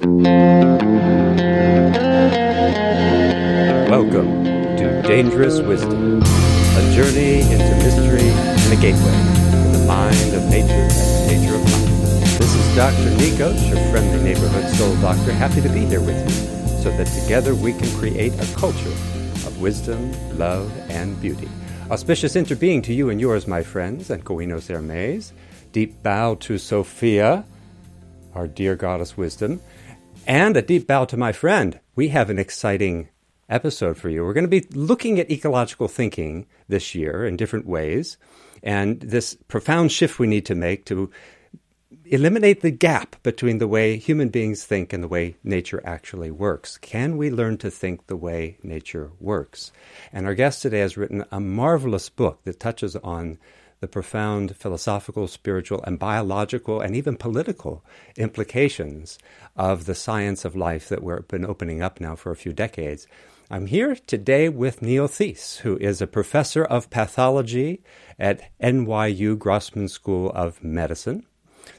Welcome to Dangerous Wisdom, a journey into mystery and a gateway to the mind of nature and the nature of life. This is Dr. Nikos, your friendly neighborhood soul doctor, happy to be here with you so that together we can create a culture of wisdom, love, and beauty. Auspicious interbeing to you and yours, my friends, and Koinos Hermes. Deep bow to Sophia, our dear goddess wisdom, and a deep bow to my friend. We have an exciting episode for you. We're going to be looking at ecological thinking this year in different ways, and this profound shift we need to make to eliminate the gap between the way human beings think and the way nature actually works. Can we learn to think the way nature works? And our guest today has written a marvelous book that touches on the profound philosophical, spiritual, and biological, and even political implications of the science of life that we've been opening up now for a few decades. I'm here today with Neil Theise, who is a professor of pathology at NYU Grossman School of Medicine.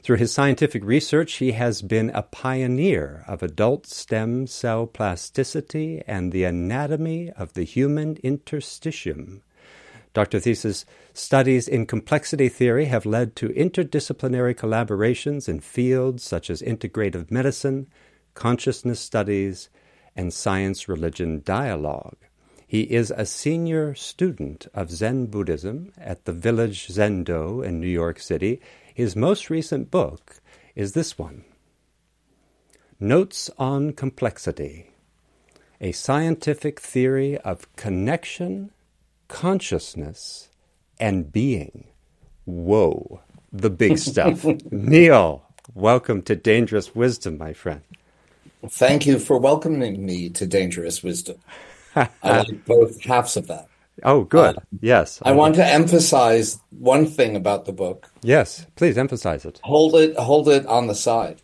Through his scientific research, he has been a pioneer of adult stem cell plasticity and the anatomy of the human interstitium. Dr. Theise's studies in complexity theory have led to interdisciplinary collaborations in fields such as integrative medicine, consciousness studies, and science religion dialogue. He is a senior student of Zen Buddhism at the Village Zendo in New York City. His most recent book is this one Notes on Complexity A Scientific Theory of Connection consciousness and being. Whoa, the big stuff. Neil, welcome to Dangerous Wisdom, my friend. Thank you for welcoming me to Dangerous Wisdom. I like both halves of that. Oh, good. Uh, yes. I want to emphasize one thing about the book. Yes, please emphasize it. Hold it hold it on the side.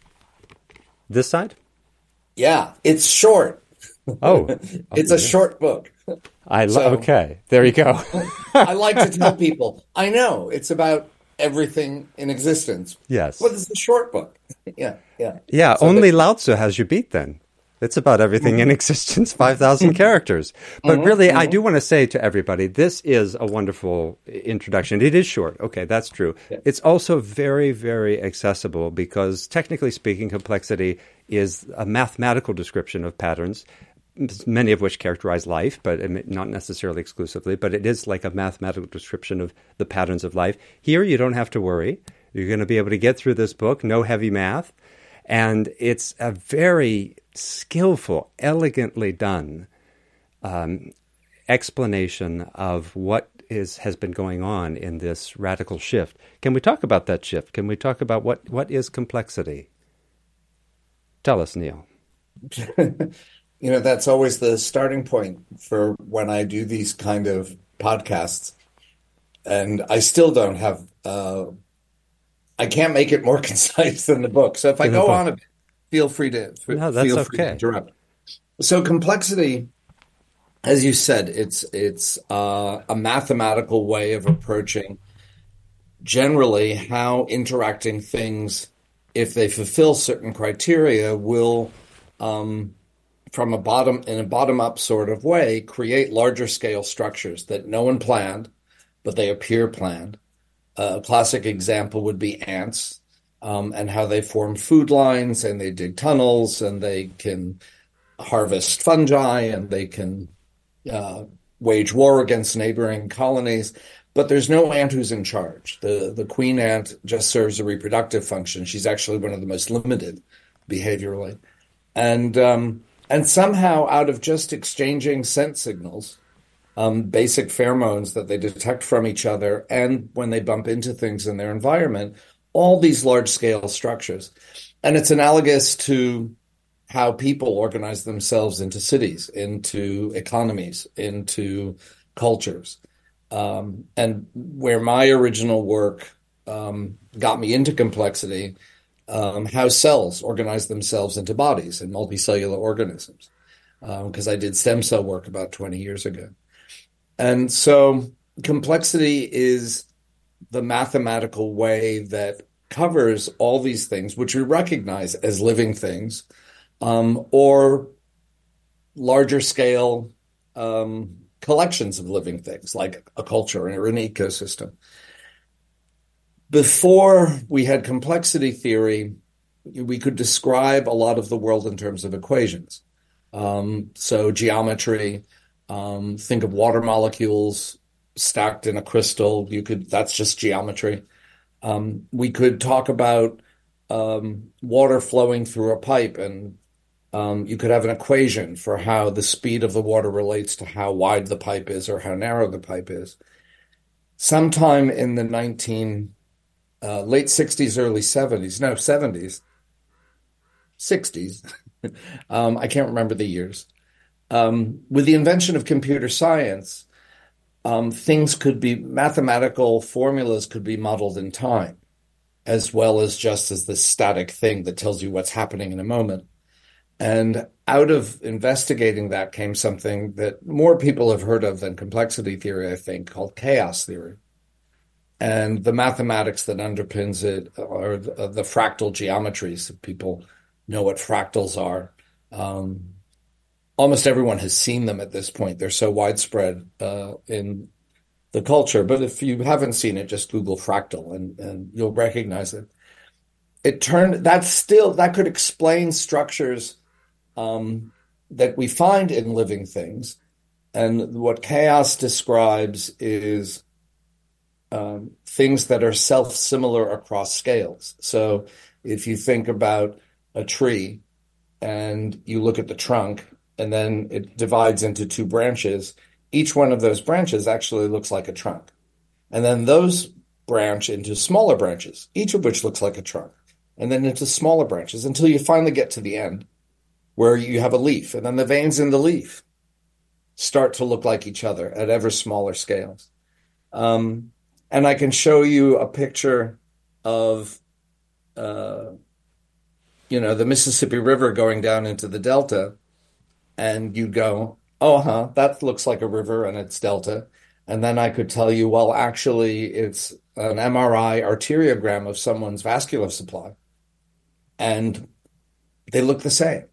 This side? Yeah, it's short. Oh. it's a short book. I lo- so, okay. There you go. I like to tell people, I know it's about everything in existence. Yes. But it's a short book. yeah, yeah. Yeah, so only Lao Tzu has you beat then. It's about everything mm-hmm. in existence, 5,000 characters. But mm-hmm, really, mm-hmm. I do want to say to everybody, this is a wonderful introduction. It is short. Okay, that's true. Yeah. It's also very, very accessible because, technically speaking, complexity is a mathematical description of patterns many of which characterize life, but not necessarily exclusively. But it is like a mathematical description of the patterns of life. Here, you don't have to worry. You're going to be able to get through this book, no heavy math. And it's a very skillful, elegantly done um, explanation of what is has been going on in this radical shift. Can we talk about that shift? Can we talk about what, what is complexity? Tell us, Neil. you know that's always the starting point for when i do these kind of podcasts. And i still don't have uh, i can't make it more concise than the book. So if i go on a bit feel free to no, that's feel free okay. to interrupt. So complexity as you said it's it's uh, a mathematical way of approaching generally how interacting things if they fulfill certain criteria will um, from a bottom in a bottom up sort of way create larger scale structures that no one planned but they appear planned. Uh, a classic example would be ants um, and how they form food lines and they dig tunnels and they can harvest fungi and they can uh, wage war against neighboring colonies. But there's no ant who's in charge. The the queen ant just serves a reproductive function. She's actually one of the most limited behaviorally. And um, and somehow, out of just exchanging scent signals, um, basic pheromones that they detect from each other, and when they bump into things in their environment, all these large scale structures. And it's analogous to how people organize themselves into cities, into economies, into cultures. Um, and where my original work um, got me into complexity um, how cells organize themselves into bodies in multicellular organisms, because um, I did stem cell work about 20 years ago. And so complexity is the mathematical way that covers all these things, which we recognize as living things, um, or larger scale um, collections of living things like a culture or an ecosystem. Before we had complexity theory, we could describe a lot of the world in terms of equations. Um, so geometry, um, think of water molecules stacked in a crystal. You could that's just geometry. Um, we could talk about um, water flowing through a pipe, and um, you could have an equation for how the speed of the water relates to how wide the pipe is or how narrow the pipe is. Sometime in the nineteen uh, late '60s, early '70s, no '70s, 60s. um, I can't remember the years. Um, with the invention of computer science, um, things could be mathematical formulas could be modeled in time, as well as just as this static thing that tells you what's happening in a moment. And out of investigating that came something that more people have heard of than complexity theory, I think, called chaos theory. And the mathematics that underpins it are the, the fractal geometries. If People know what fractals are. Um, almost everyone has seen them at this point. They're so widespread uh, in the culture. But if you haven't seen it, just Google fractal and, and you'll recognize it. It turned that still that could explain structures um, that we find in living things. And what chaos describes is um, things that are self similar across scales. So if you think about a tree and you look at the trunk and then it divides into two branches, each one of those branches actually looks like a trunk. And then those branch into smaller branches, each of which looks like a trunk, and then into smaller branches until you finally get to the end where you have a leaf. And then the veins in the leaf start to look like each other at ever smaller scales. Um, and I can show you a picture of uh, you know, the Mississippi River going down into the Delta, and you go, oh, huh, that looks like a river and it's Delta. And then I could tell you, well, actually, it's an MRI arteriogram of someone's vascular supply. And they look the same.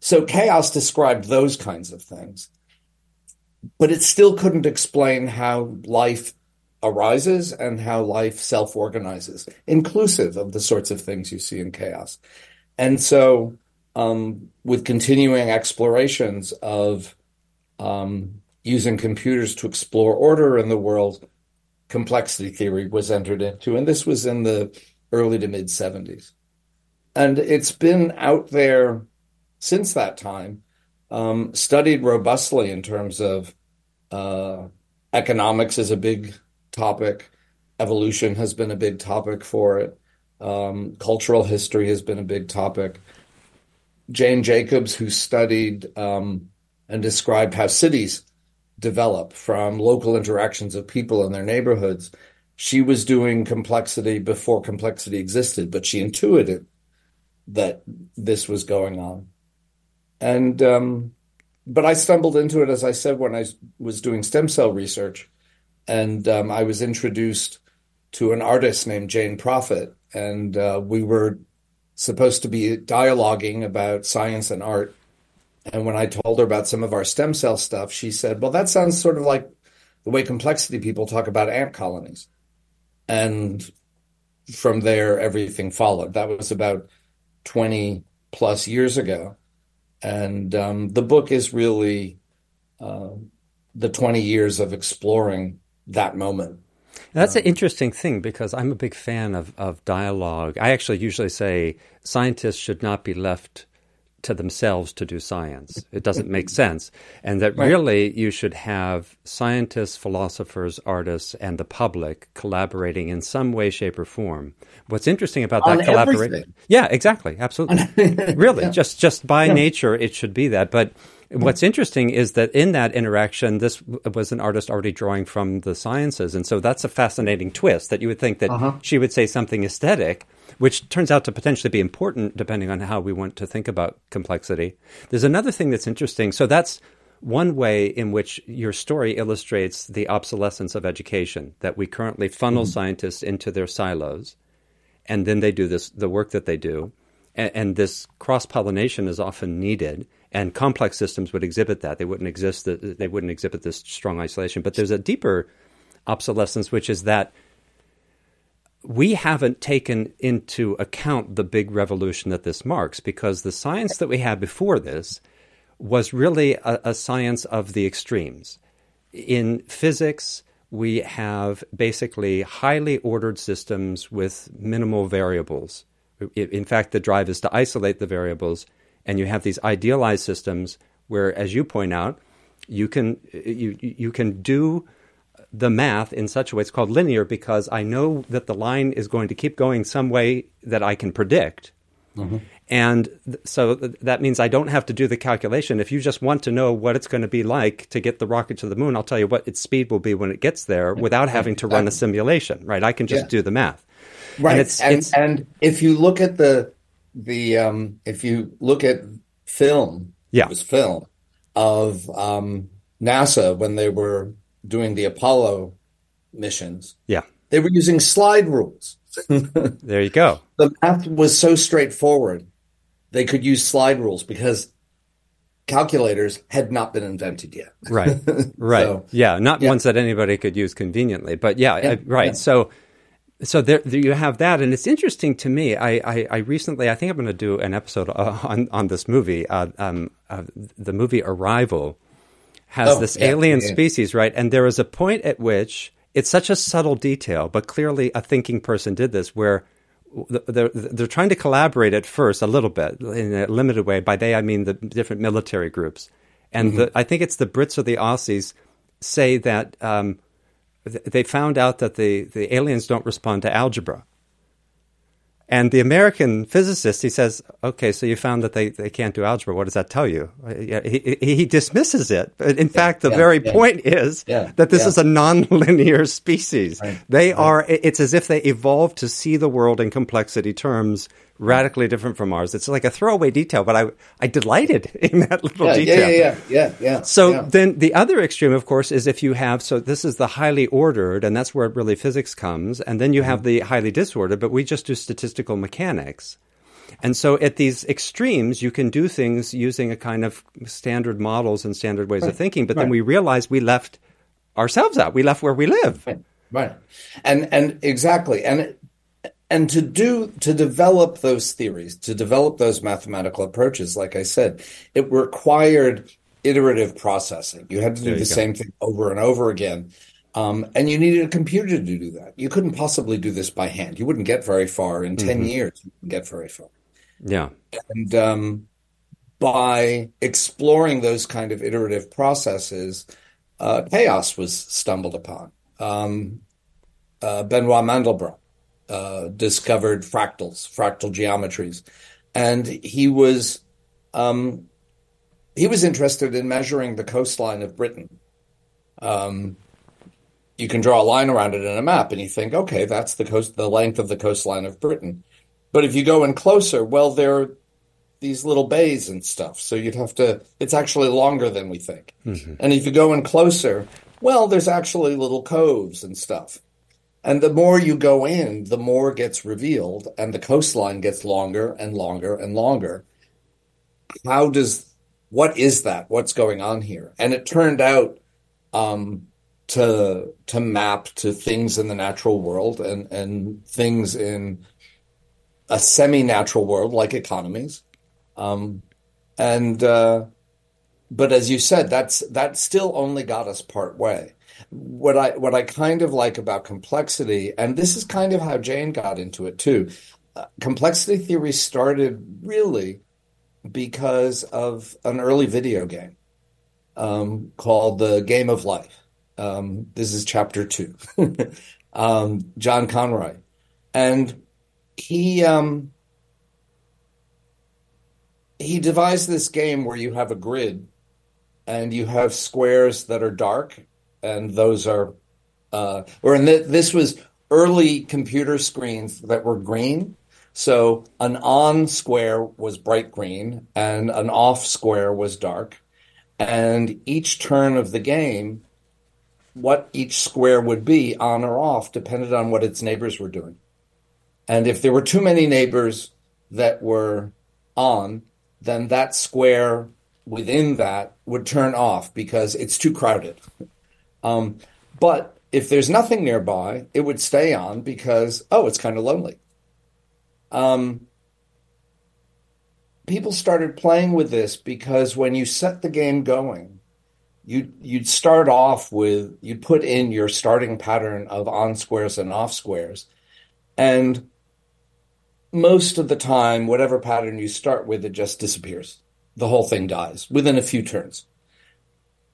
So chaos described those kinds of things. But it still couldn't explain how life arises and how life self organizes, inclusive of the sorts of things you see in chaos. And so, um, with continuing explorations of um, using computers to explore order in the world, complexity theory was entered into. And this was in the early to mid 70s. And it's been out there since that time, um, studied robustly in terms of uh, economics is a big topic, evolution has been a big topic for it. Um, cultural history has been a big topic. Jane Jacobs, who studied um, and described how cities develop from local interactions of people in their neighborhoods, she was doing complexity before complexity existed, but she intuited that this was going on. And, um, but I stumbled into it, as I said, when I was doing stem cell research. And um, I was introduced to an artist named Jane Prophet, and uh, we were supposed to be dialoguing about science and art. And when I told her about some of our stem cell stuff, she said, Well, that sounds sort of like the way complexity people talk about ant colonies. And from there, everything followed. That was about 20 plus years ago. And um, the book is really uh, the 20 years of exploring that moment that's an um, interesting thing because I'm a big fan of, of dialogue. I actually usually say scientists should not be left to themselves to do science. It doesn't make sense. And that right. really you should have scientists, philosophers, artists, and the public collaborating in some way, shape, or form. What's interesting about that collaboration? Yeah, exactly. Absolutely. really. Yeah. Just just by yeah. nature it should be that. But What's interesting is that in that interaction, this was an artist already drawing from the sciences. And so that's a fascinating twist that you would think that uh-huh. she would say something aesthetic, which turns out to potentially be important depending on how we want to think about complexity. There's another thing that's interesting. So that's one way in which your story illustrates the obsolescence of education, that we currently funnel mm-hmm. scientists into their silos, and then they do this the work that they do and, and this cross pollination is often needed. And complex systems would exhibit that; they wouldn't exist. They wouldn't exhibit this strong isolation. But there's a deeper obsolescence, which is that we haven't taken into account the big revolution that this marks because the science that we had before this was really a, a science of the extremes. In physics, we have basically highly ordered systems with minimal variables. In fact, the drive is to isolate the variables, and you have these idealized systems where, as you point out, you can you you can do the math in such a way it's called linear because I know that the line is going to keep going some way that I can predict. Mm-hmm. And th- so th- that means I don't have to do the calculation. If you just want to know what it's going to be like to get the rocket to the moon, I'll tell you what its speed will be when it gets there without having to run a simulation, right? I can just yeah. do the math. Right. And, it's, and, it's, and, if you look at the, the, um, if you look at film, yeah. it was film of, um, NASA when they were doing the Apollo missions. Yeah. They were using slide rules. there you go. The math was so straightforward. They could use slide rules because calculators had not been invented yet. Right. Right. so, yeah. Not yeah. ones that anybody could use conveniently, but yeah, yeah. Right. Yeah. So, so there, there, you have that, and it's interesting to me. I, I, I recently, I think I'm going to do an episode uh, on on this movie, uh, um, uh, the movie Arrival, has oh, this yeah, alien yeah. species, right? And there is a point at which it's such a subtle detail, but clearly a thinking person did this where they're, they're trying to collaborate at first a little bit in a limited way. By they, I mean the different military groups. And mm-hmm. the, I think it's the Brits or the Aussies say that um, they found out that the, the aliens don't respond to algebra. And the American physicist, he says, okay, so you found that they, they can't do algebra. What does that tell you? Uh, he, he dismisses it. But in fact, the yeah, very yeah. point is yeah, that this is a nonlinear species. Right, they right. are, it's as if they evolved to see the world in complexity terms radically different from ours. It's like a throwaway detail, but I I delighted in that little yeah, detail. Yeah, yeah, yeah, yeah. So yeah. then the other extreme, of course, is if you have so this is the highly ordered, and that's where really physics comes, and then you have mm-hmm. the highly disordered, but we just do statistical mechanics. And so at these extremes, you can do things using a kind of standard models and standard ways right. of thinking, but right. then we realize we left ourselves out. We left where we live. Right. Right. And and exactly. And and to do to develop those theories to develop those mathematical approaches like i said it required iterative processing. You had to do the go. same thing over and over again. Um, and you needed a computer to do that. You couldn't possibly do this by hand. You wouldn't get very far in 10 mm-hmm. years. You wouldn't get very far. Yeah. And um, by exploring those kind of iterative processes uh, chaos was stumbled upon. Um, uh, benoit mandelbrot uh, discovered fractals, fractal geometries, and he was um, he was interested in measuring the coastline of Britain. Um, you can draw a line around it in a map, and you think, okay, that's the coast, the length of the coastline of Britain. But if you go in closer, well, there are these little bays and stuff. So you'd have to. It's actually longer than we think. Mm-hmm. And if you go in closer, well, there's actually little coves and stuff. And the more you go in, the more gets revealed, and the coastline gets longer and longer and longer. How does what is that? What's going on here? And it turned out um, to to map to things in the natural world and and things in a semi-natural world like economies. Um, and uh, but as you said, that's that still only got us part way what I what I kind of like about complexity, and this is kind of how Jane got into it too. Uh, complexity theory started really because of an early video game um, called the Game of Life. Um, this is chapter two. um, John Conway, and he um, he devised this game where you have a grid and you have squares that are dark and those are, uh, or this was early computer screens that were green. So an on square was bright green and an off square was dark. And each turn of the game, what each square would be on or off depended on what its neighbors were doing. And if there were too many neighbors, that were on, then that square within that would turn off because it's too crowded. Um, but if there's nothing nearby, it would stay on because, oh, it's kind of lonely. Um, people started playing with this because when you set the game going, you'd, you'd start off with, you'd put in your starting pattern of on squares and off squares. And most of the time, whatever pattern you start with, it just disappears. The whole thing dies within a few turns.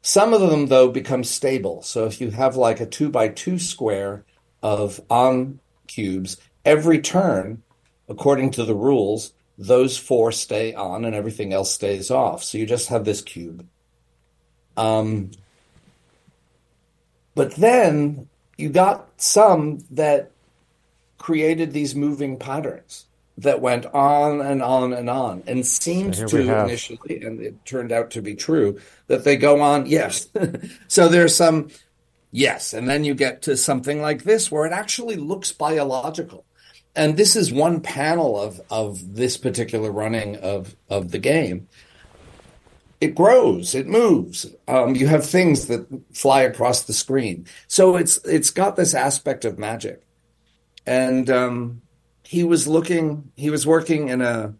Some of them, though, become stable. So if you have like a two by two square of on cubes, every turn, according to the rules, those four stay on and everything else stays off. So you just have this cube. Um, but then you got some that created these moving patterns that went on and on and on and seemed to have- initially, and it turned out to be true, that they go on, yes. so there's some, yes. And then you get to something like this where it actually looks biological. And this is one panel of, of this particular running of, of the game. It grows, it moves. Um, you have things that fly across the screen. So it's it's got this aspect of magic. And um, he was looking he was working in a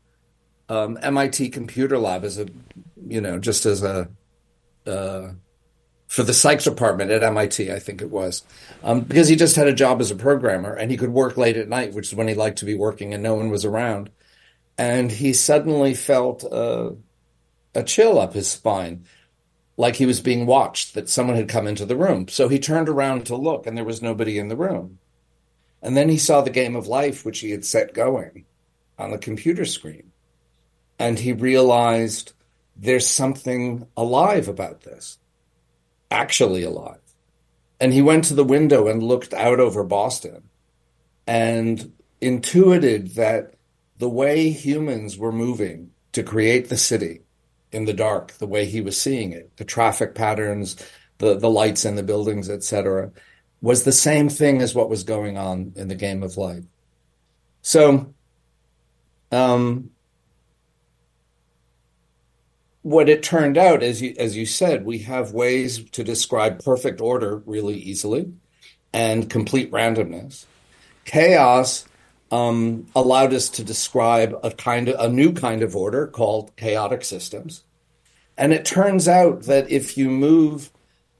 um, MIT computer lab as a you know just as a uh, for the psych department at MIT I think it was. Um, because he just had a job as a programmer and he could work late at night which is when he liked to be working and no one was around. And he suddenly felt a chill up his spine like he was being watched that someone had come into the room. So he turned around to look and there was nobody in the room and then he saw the game of life, which he had set going on the computer screen. And he realized there's something alive about this, actually alive. And he went to the window and looked out over Boston and intuited that the way humans were moving to create the city in the dark, the way he was seeing it, the traffic patterns, the, the lights in the buildings, etc., was the same thing as what was going on in the game of life. So, um, what it turned out, as you as you said, we have ways to describe perfect order really easily, and complete randomness. Chaos um, allowed us to describe a kind of a new kind of order called chaotic systems, and it turns out that if you move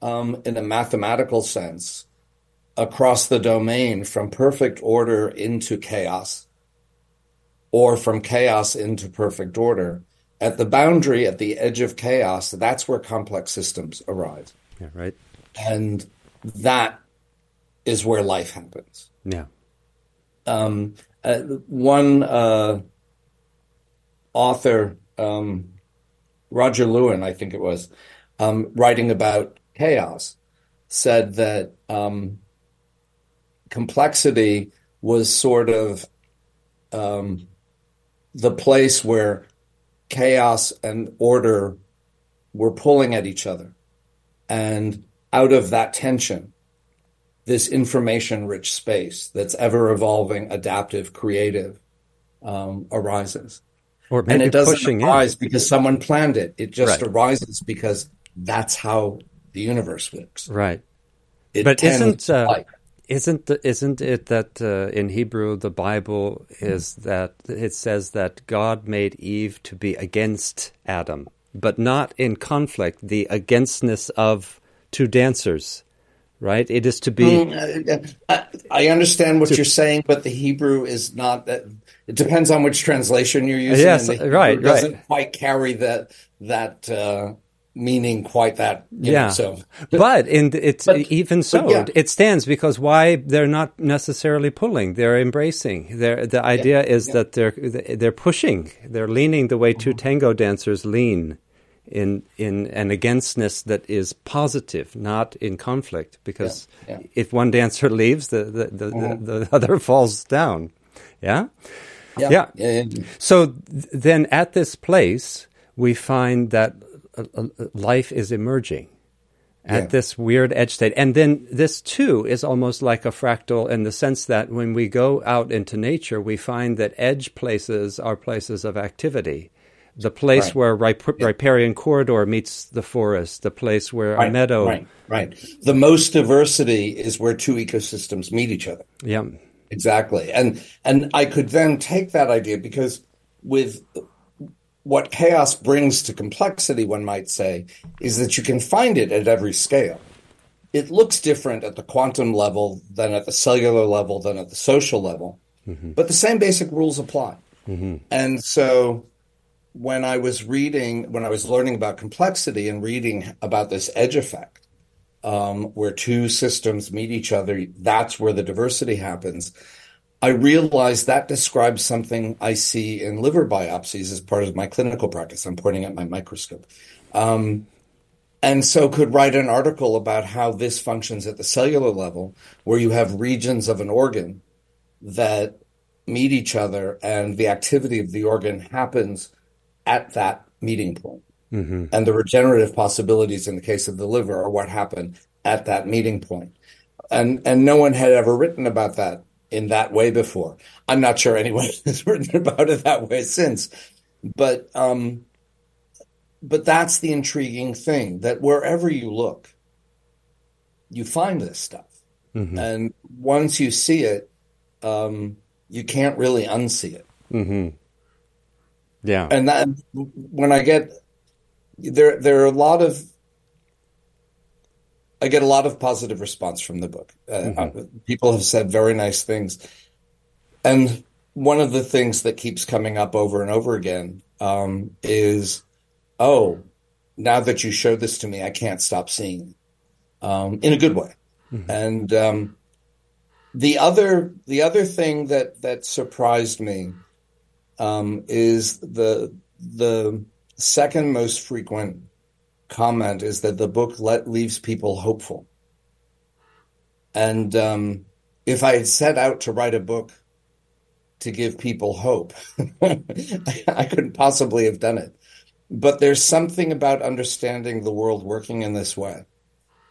um, in a mathematical sense across the domain from perfect order into chaos or from chaos into perfect order. At the boundary, at the edge of chaos, that's where complex systems arise. Yeah, right. And that is where life happens. Yeah. Um, uh, one uh, author, um, Roger Lewin, I think it was, um, writing about chaos, said that um, complexity was sort of um, the place where chaos and order were pulling at each other. And out of that tension, this information rich space that's ever evolving, adaptive, creative um, arises. Or And it doesn't pushing in. arise because someone planned it. It just Right. arises because that's how the universe works. Right. It But isn't uh, like- isn't the, isn't it that uh, in Hebrew the Bible is that it says that God made Eve to be against Adam, but not in conflict. The againstness of two dancers, right? It is to be Mm, I, I understand what you're saying, but the Hebrew is not that. It depends on which translation you're using. Yes, right, Hebrew doesn't right. quite carry that that uh, meaning quite that. you know, yeah. so but in it's but- even so yeah. it stands because why they're not necessarily pulling they're embracing they're, the idea is that they're they're pushing they're leaning the way two Mm-hmm. tango dancers lean in in an againstness that is positive not in conflict because Yeah, yeah. if one dancer leaves the the, the, the, the other falls down yeah yeah, Yeah. yeah, yeah. so th- then at this place, we find that life is emerging. at Yeah. this weird edge state. And then this too is almost like a fractal in the sense that when we go out into nature, we find that edge places are places of activity. The place Right. where rip- riparian corridor meets the forest, the place where a meadow. Right, right. The most diversity is where two ecosystems meet each other. Yeah. Exactly. And and I could then take that idea because with what chaos brings to complexity, one might say, is that you can find it at every scale. It looks different at the quantum level than at the cellular level than at the social level, but the same basic rules apply. And so when I was reading, when I was learning about complexity and reading about this edge effect, um, where two systems meet each other, that's where the diversity happens. I realized that describes something I see in liver biopsies as part of my clinical practice. I'm pointing at my microscope. Um, and so could write an article about how this functions at the cellular level, where you have regions of an organ that meet each other and the activity of the organ happens at that meeting point. And the regenerative possibilities in the case of the liver are what happened at that meeting point. And and no one had ever written about that in that way before. I'm not sure anyone has written about it that way since. But um but that's the intriguing thing that wherever you look, you find this stuff. And once you see it, um, you can't really unsee it. Mm-hmm. Yeah. and that when I get there, there are a lot of I get a lot of positive response from the book. Uh, uh, people have said very nice things, and one of the things that keeps coming up over and over again um, is, "Oh, now that you showed this to me, I can't stop seeing," it," um, in a good way. And um, the other the other thing that that surprised me um, is the the second most frequent comment is that the book let, leaves people hopeful. And um, if I had set out to write a book to give people hope, I couldn't possibly have done it. But there's something about understanding the world working in this way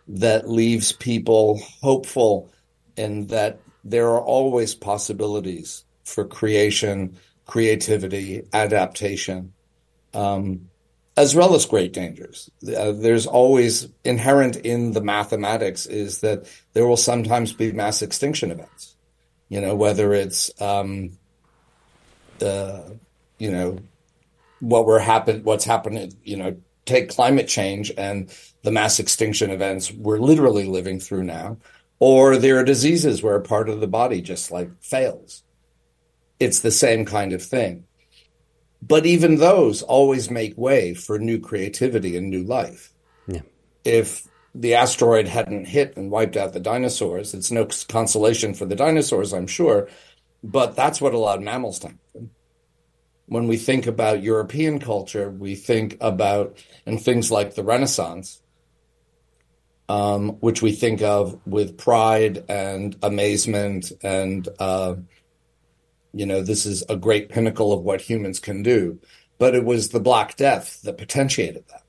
that leaves people hopeful in that there are always possibilities for creation, creativity, adaptation, um, as well as great dangers. Uh, there's always inherent in the mathematics is that there will sometimes be mass extinction events. You know, whether it's um, uh, you know what we're happen what's happening. You know, take climate change and the mass extinction events we're literally living through now, or there are diseases where part of the body just like fails. It's the same kind of thing. But even those always make way for new creativity and new life. Yeah. If the asteroid hadn't hit and wiped out the dinosaurs, it's no consolation for the dinosaurs, I'm sure, but that's what allowed mammals to happen. When we think about European culture, we think about, and things like the Renaissance, um, which we think of with pride and amazement and, uh, you know, this is a great pinnacle of what humans can do. But it was the Black Death that potentiated that.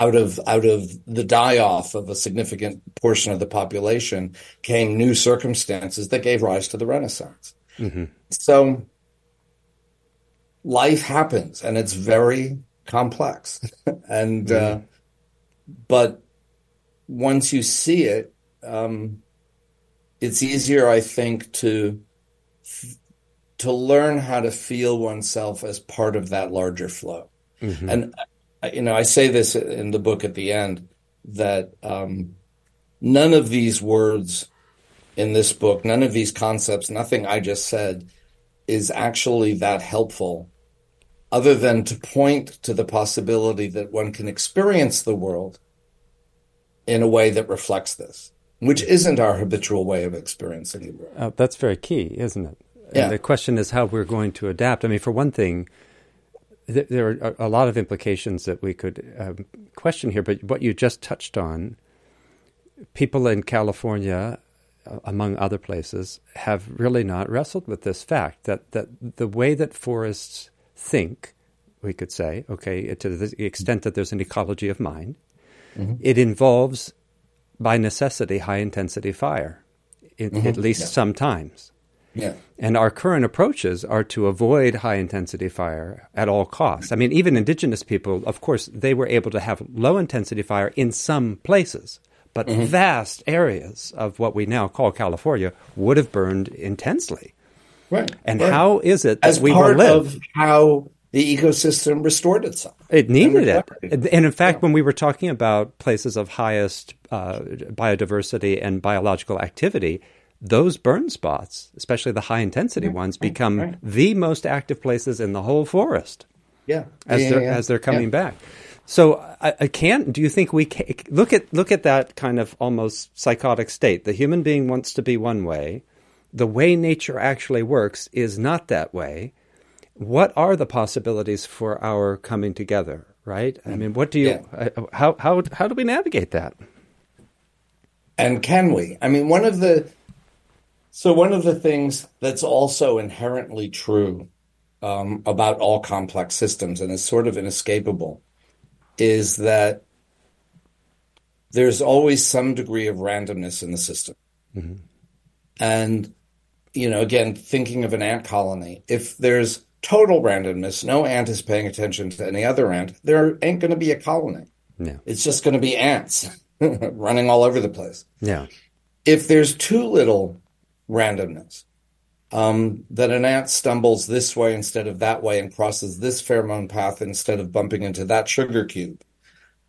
Out of out of the die off of a significant portion of the population came new circumstances that gave rise to the Renaissance. So life happens and it's very complex. and uh, but once you see it, um, it's easier, I think, to to learn how to feel oneself as part of that larger flow. And uh, you know, I say this in the book at the end that um, none of these words in this book, none of these concepts, nothing I just said is actually that helpful, other than to point to the possibility that one can experience the world in a way that reflects this, which isn't our habitual way of experiencing the world. Uh, that's very key, isn't it? Yeah. And the question is how we're going to adapt. I mean, for one thing, th- there are a lot of implications that we could um, question here, but what you just touched on, people in California, uh, among other places, have really not wrestled with this fact that, that the way that forests think, we could say, okay, to the extent that there's an ecology of mind, mm-hmm. it involves, by necessity, high intensity fire, it, mm-hmm. at least yeah. sometimes. Yeah. And our current approaches are to avoid high intensity fire at all costs. I mean, even indigenous people, of course, they were able to have low intensity fire in some places, but mm-hmm. vast areas of what we now call California would have burned intensely. Right. And right. how is it that As we part of how the ecosystem restored itself? It needed it. And in fact, yeah. when we were talking about places of highest uh, biodiversity and biological activity, those burn spots, especially the high intensity right. ones, mm-hmm. become right. the most active places in the whole forest. Yeah, as yeah, they're yeah, as they're coming back. So I, I, can't. Do you think we can, look at look at that kind of almost psychotic state? The human being wants to be one way, the way nature actually works is not that way. What are the possibilities for our coming together? Right? I mm. mean, what do you? Yeah. Uh, how how how do we navigate that? And can we? I mean, one of the so one of the things that's also inherently true um, about all complex systems and is sort of inescapable is that there's always some degree of randomness in the system. Mm-hmm. And you know, again, thinking of an ant colony, if there's total randomness, no ant is paying attention to any other ant, there ain't going to be a colony. Yeah. It's just going to be ants running all over the place. Yeah. If there's too little randomness, um, that an ant stumbles this way instead of that way and crosses this pheromone path instead of bumping into that sugar cube.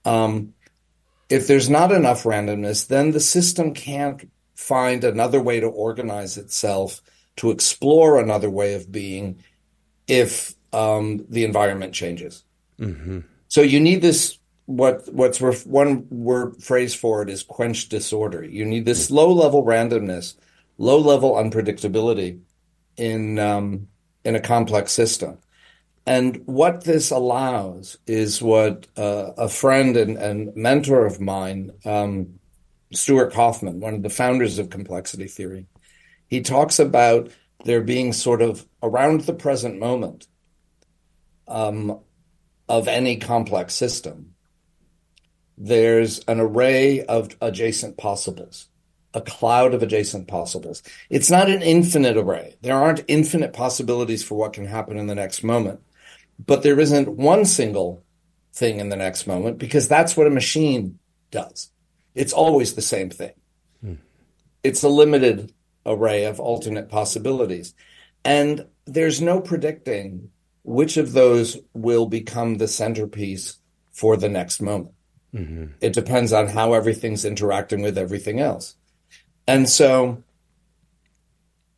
Um, if there's not enough randomness, then the system can't find another way to organize itself, to explore another way of being if um, the environment changes. Mm-hmm. So you need this. What what's ref, one word phrase for it is quench disorder. You need this low level randomness, low level unpredictability in um, in a complex system. And what this allows is what uh, a friend and, and, mentor of mine, um, Stuart Kauffman, one of the founders of complexity theory, he talks about there being sort of around the present moment um, of any complex system, there's an array of adjacent possibles, a cloud of adjacent possibles. It's not an infinite array. There aren't infinite possibilities for what can happen in the next moment, but there isn't one single thing in the next moment because that's what a machine does. It's always the same thing. Hmm. It's a limited array of alternate possibilities. And there's no predicting which of those will become the centerpiece for the next moment. Mm-hmm. It depends on how everything's interacting with everything else. And so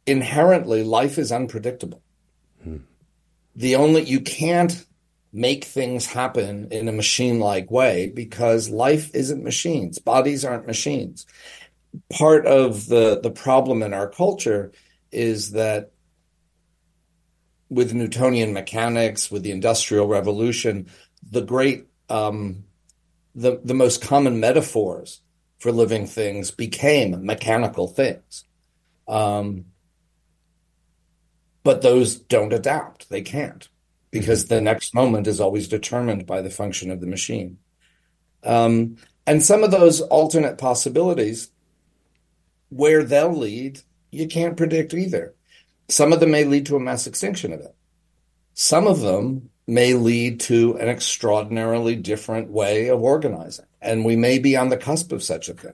inherently, life is unpredictable. Mm. The only, you can't make things happen in a machine like way because life isn't machines. Bodies aren't machines. Part of the, the problem in our culture is that with Newtonian mechanics, with the Industrial Revolution, the great, um, the, the most common metaphors for living things became mechanical things. Um, but those don't adapt. They can't because the next moment is always determined by the function of the machine. Um, and some of those alternate possibilities, where they'll lead, you can't predict either. Some of them may lead to a mass extinction event. Some of them may lead to an extraordinarily different way of organizing. And we may be on the cusp of such a thing.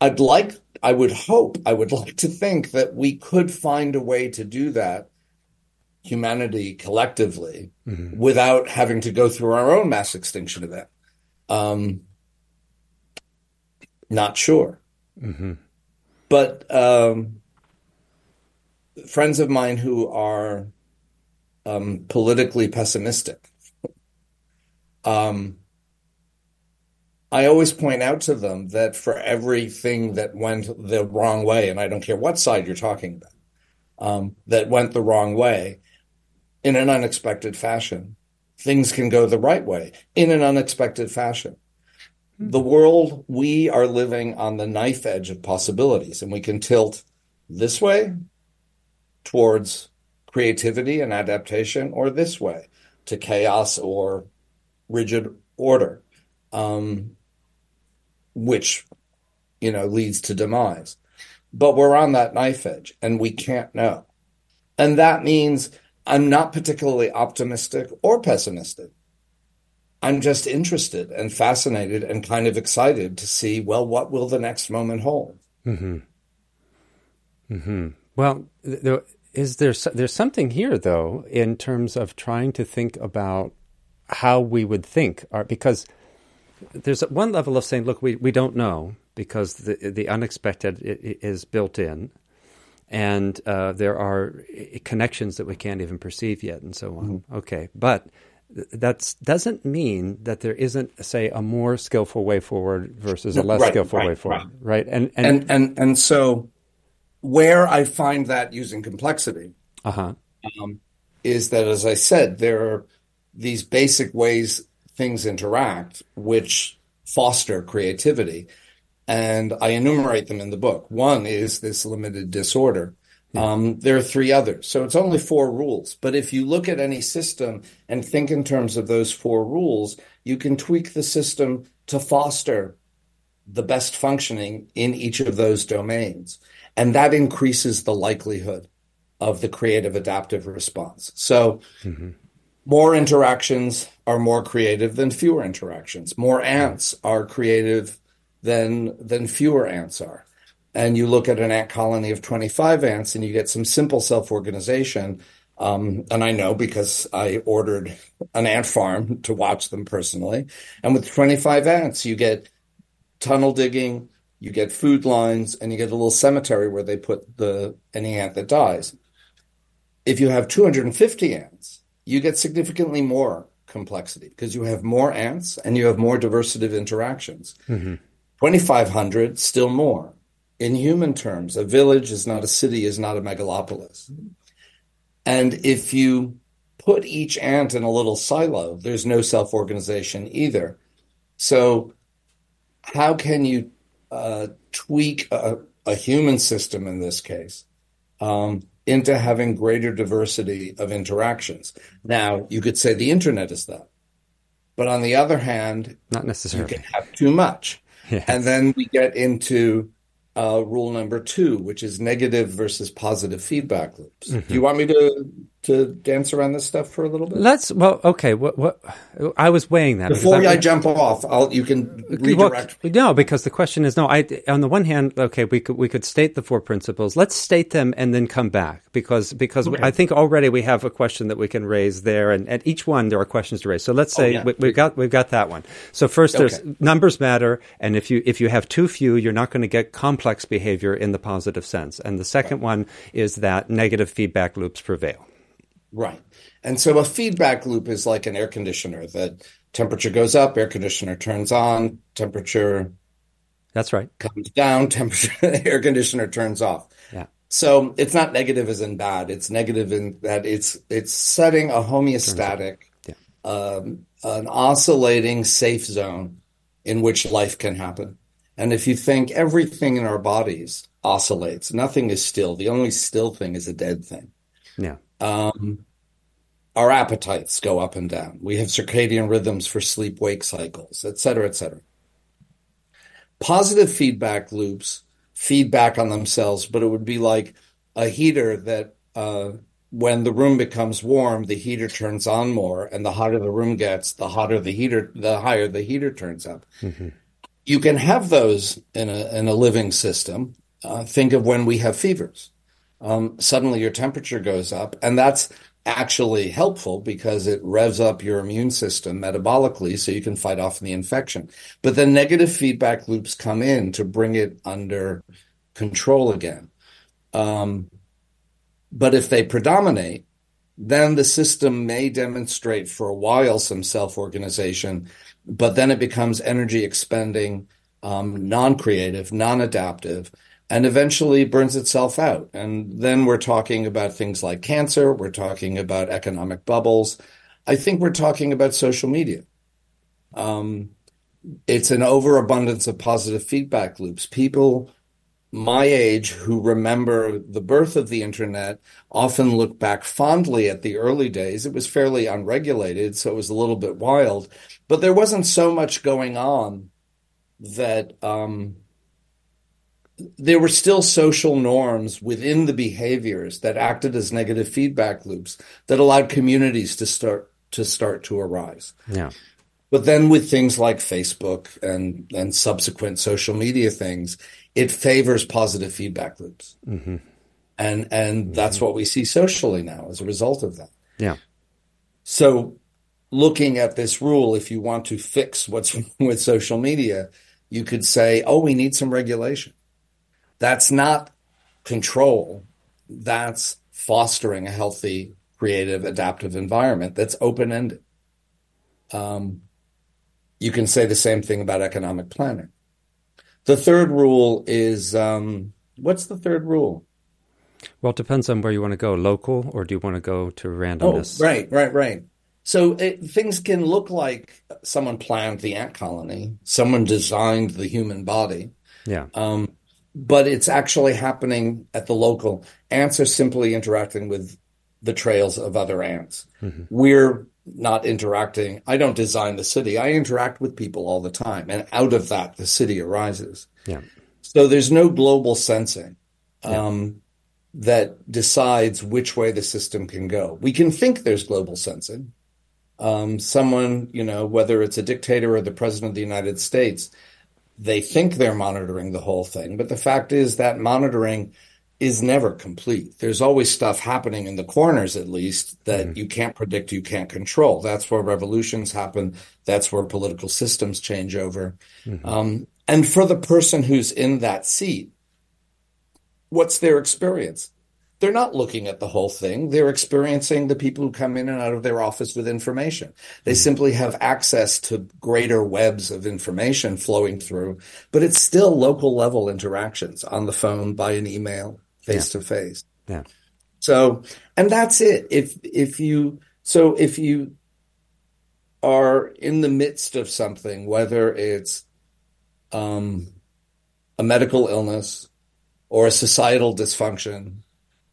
I'd like, I would hope, I would like to think that we could find a way to do that humanity collectively mm-hmm. without having to go through our own mass extinction event. Um, not sure. Mm-hmm. But um, friends of mine who are um, politically pessimistic, um, I always point out to them that for everything that went the wrong way, and I don't care what side you're talking about, um, that went the wrong way, in an unexpected fashion. Things can go the right way in an unexpected fashion. The world, we are living on the knife edge of possibilities, and we can tilt this way towards creativity and adaptation, or this way to chaos or rigid order. Um, which, you know, leads to demise. But we're on that knife edge and we can't know. And that means I'm not particularly optimistic or pessimistic. I'm just interested and fascinated and kind of excited to see, well, what will the next moment hold? Mm-hmm. Mm-hmm. Well, there, is there there's something here though in terms of trying to think about how we would think, because there's one level of saying, look, we, we don't know because the the unexpected is built in, and uh, there are connections that we can't even perceive yet, and so on. Mm-hmm. Okay, but that doesn't mean that there isn't, say, a more skillful way forward versus a less right, skillful right, way forward, right. right? And, and and and and so where I find that using complexity uh-huh. um, is that, as I said, there are these basic ways things interact, which foster creativity. And I enumerate them in the book. One is this limited disorder. Um, there are three others. So it's only four rules. But if you look at any system and think in terms of those four rules, you can tweak the system to foster the best functioning in each of those domains. And that increases the likelihood of the creative adaptive response. So mm-hmm. More interactions are more creative than fewer interactions. More ants are creative than than fewer ants are and you look at an ant colony of 25 ants and you get some simple self organization. Um, and I know because I ordered an ant farm to watch them personally. And with 25 ants, you get tunnel digging, you get food lines, and you get a little cemetery where they put the any ant that dies. If you have 250 ants, you get significantly more complexity because you have more ants and you have more diversity of interactions. Mm-hmm. 2,500, still more in human terms, a village is not a city, is not a megalopolis. And if you put each ant in a little silo, there's no self organization either. So, how can you uh, tweak a, a, human system in this case um, into having greater diversity of interactions? Now, you could say the internet is that. But on the other hand, not necessarily. You can have too much. And then we get into uh, rule number two, which is negative versus positive feedback loops. Mm-hmm. Do you want me to to dance around this stuff for a little bit? Let's. Well, okay. What? What? I was weighing that before I, I jump off. I'll, you can redirect. Well, no, because the question is no. I on the one hand, okay, we could we could state the four principles. Let's state them and then come back because because okay. I think already we have a question that we can raise there, and at each one there are questions to raise. So let's oh, say oh, yeah. we, have got we've got that one. So first, there's okay. numbers matter, and if you if you have too few, you're not going to get complex behavior in the positive sense. And the second right. one is that negative feedback loops prevail. Right. And so a feedback loop is like an air conditioner that temperature goes up, air conditioner turns on, temperature That's right. comes down, temperature air conditioner turns off. Yeah. So it's not negative as in bad. It's negative in that it's it's setting a homeostatic, yeah. um, an oscillating safe zone in which life can happen. And if you think everything in our bodies oscillates, nothing is still. The only still thing is a dead thing. Yeah. Um, our appetites go up and down. We have circadian rhythms for sleep wake cycles, et cetera, et cetera. Positive feedback loops feedback on themselves, but it would be like a heater that uh, when the room becomes warm, the heater turns on more, and the hotter the room gets, the hotter the heater, the higher the heater turns up. Mm-hmm. You can have those in a in a living system. Uh, think of when we have fevers um, suddenly your temperature goes up. And that's actually helpful because it revs up your immune system metabolically so you can fight off the infection. But the negative feedback loops come in to bring it under control again. Um, but if they predominate, then the system may demonstrate for a while some self organization, but then it becomes energy expending, um, non creative, non adaptive and eventually burns itself out. And then we're talking about things like cancer, we're talking about economic bubbles. I think we're talking about social media. Um, it's an overabundance of positive feedback loops. People my age who remember the birth of the internet often look back fondly at the early days. It was fairly unregulated, so it was a little bit wild, but there wasn't so much going on that um, there were still social norms within the behaviors that acted as negative feedback loops that allowed communities to start to start to arise. Yeah. But then with things like Facebook and and subsequent social media things, it favors positive feedback loops. Mm-hmm. And and mm-hmm. that's what we see socially now as a result of that. Yeah. So looking at this rule, if you want to fix what's with social media, you could say, oh, we need some regulation. That's not control. That's fostering a healthy, creative, adaptive environment that's open ended. Um, you can say the same thing about economic planning. The third rule is um, what's the third rule? Well, it depends on where you want to go local or do you want to go to randomness? Oh, right, right, right. So it, things can look like someone planned the ant colony, someone designed the human body. Yeah. Um, but it's actually happening at the local. Ants are simply interacting with the trails of other ants. Mm-hmm. We're not interacting. I don't design the city. I interact with people all the time. And out of that, the city arises. Yeah. So there's no global sensing um, yeah. that decides which way the system can go. We can think there's global sensing. Um, someone, you know, whether it's a dictator or the president of the United States, they think they're monitoring the whole thing, but the fact is that monitoring is never complete. There's always stuff happening in the corners, at least, that mm-hmm. you can't predict, you can't control. That's where revolutions happen. That's where political systems change over. Mm-hmm. Um, and for the person who's in that seat, what's their experience? They're not looking at the whole thing. They're experiencing the people who come in and out of their office with information. They mm-hmm. simply have access to greater webs of information flowing through, but it's still local level interactions on the phone, by an email, face to face. Yeah. So, and that's it. If, if you, so if you are in the midst of something, whether it's, um, a medical illness or a societal dysfunction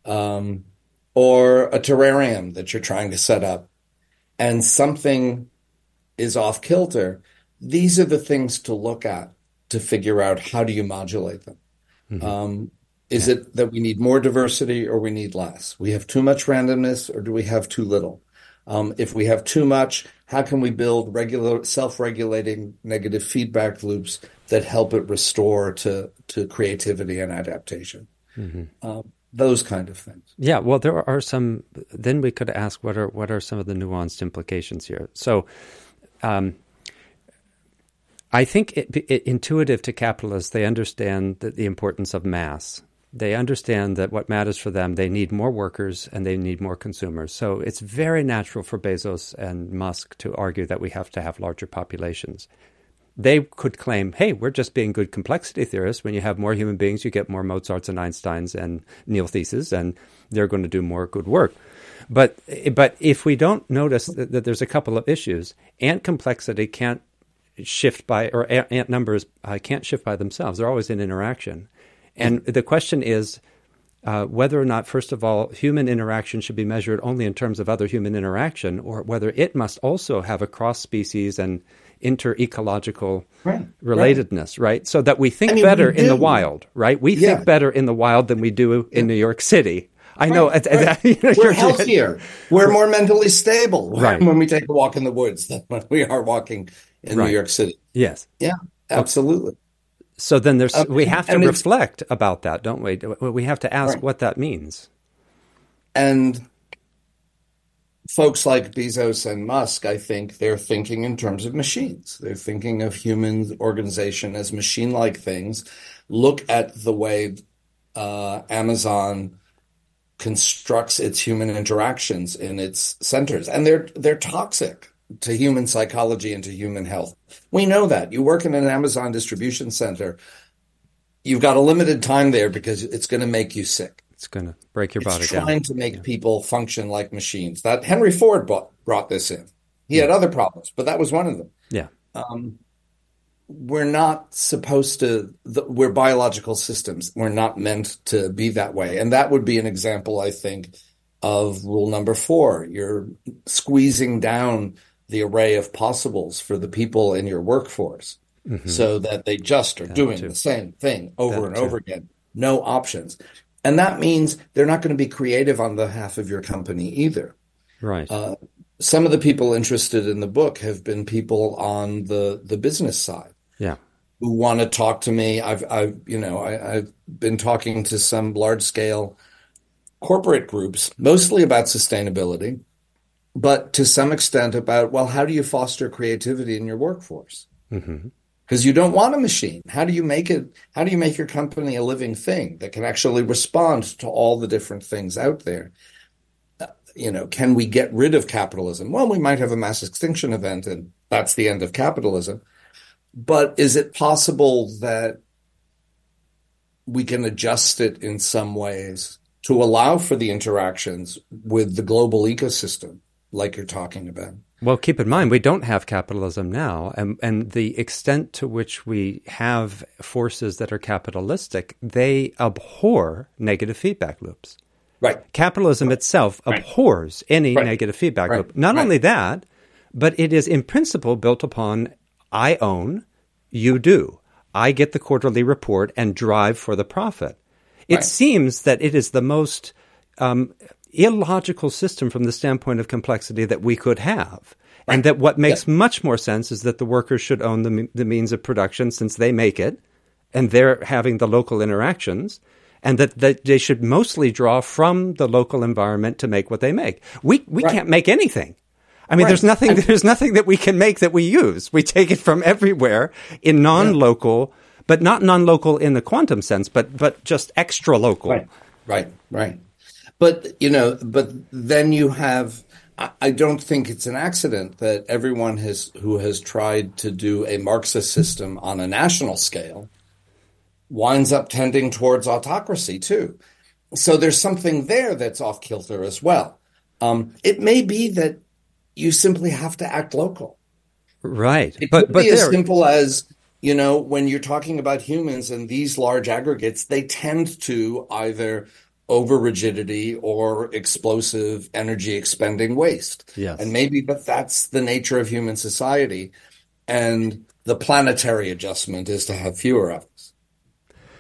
um, or a terrarium that you're trying to set up and something is off kilter, these are the things to look at to figure out how do you modulate them. Mm-hmm. Um, is yeah. it that we need more diversity or we need less? We have too much randomness or do we have too little? Um, if we have too much, how can we build regular self-regulating negative feedback loops that help it restore to to creativity and adaptation? Mm-hmm. Um, those kind of things. Yeah, well, there are some. Then we could ask what are what are some of the nuanced implications here. So, um, I think it, it, intuitive to capitalists, they understand the, the importance of mass. They understand that what matters for them, they need more workers and they need more consumers. So it's very natural for Bezos and Musk to argue that we have to have larger populations they could claim, hey, we're just being good complexity theorists. When you have more human beings, you get more Mozarts and Einsteins and Neil Theises, and they're going to do more good work. But but if we don't notice that, that there's a couple of issues, ant complexity can't shift by or ant numbers uh, can't shift by themselves. They're always in interaction, and the question is. Uh, whether or not, first of all, human interaction should be measured only in terms of other human interaction, or whether it must also have a cross species and inter-ecological right, relatedness, right. right. So that we think I mean, better in the wild, right? We yeah. think better in the wild than we do in New York City. I right, know. You know We're healthier. We're more mentally stable right. when we take a walk in the woods than when we are walking in New York City. Yes. Yeah, absolutely. So then there's um, we have to reflect about that, don't we? We have to ask what that means. And folks like Bezos and Musk, I think they're thinking in terms of machines. They're thinking of human organization as machine like things. Look at the way uh, Amazon constructs its human interactions in its centers, and they're they're toxic to human psychology and to human health. We know that. You work in an Amazon distribution center, you've got a limited time there because it's going to make you sick. It's going to break your body it's down. Trying to make yeah. people function like machines. That Henry Ford brought, brought this in. He yeah. had other problems, but that was one of them. Yeah. Um, we're not supposed to. The, we're biological systems. We're not meant to be that way, and that would be an example, I think, of rule number four. You're squeezing down the array of possibles for the people in your workforce. mm-hmm. so that they just are that doing too. the same thing over that and too. over again. No options. And that means they're not going to be creative on behalf of your company either. Right. Uh, some of the people interested in the book have been people on the the business side. Yeah. Who want to talk to me? I've, I've, you know, I, I've been talking to some large scale corporate groups, mostly about sustainability, but to some extent about well, how do you foster creativity in your workforce? Mm-hmm because you don't want a machine. How do you make it? How do you make your company a living thing that can actually respond to all the different things out there? Uh, you know, can we get rid of capitalism? Well, we might have a mass extinction event, and that's the end of capitalism. But is it possible that we can adjust it in some ways to allow for the interactions with the global ecosystem, like you're talking about? Well, keep in mind, we don't have capitalism now. And, and the extent to which we have forces that are capitalistic, they abhor negative feedback loops. Right. Capitalism right. itself right. abhors any right. negative feedback loop. Not only that, but it is in principle built upon I own, you do. I get the quarterly report and drive for the profit. It seems that it is the most um, illogical system from the standpoint of complexity that we could have. Right. And that what makes yeah. much more sense is that the workers should own the, the means of production since they make it and they're having the local interactions and that, that they should mostly draw from the local environment to make what they make. We, we right. can't make anything. I mean, right. there's nothing, there's nothing that we can make that we use. We take it from everywhere in non-local, yeah. but not non-local in the quantum sense, but, but just extra local. Right. Right. Right. But, you know, but then you have, I don't think it's an accident that everyone has, who has tried to do a Marxist system on a national scale winds up tending towards autocracy too. So there's something there that's off kilter as well. Um, it may be that you simply have to act local. Right. It but, could but be as simple as, you know, when you're talking about humans and these large aggregates, they tend to either over rigidity or explosive energy expending waste. Yes. And maybe but that's the nature of human society. And the planetary adjustment is to have fewer of us,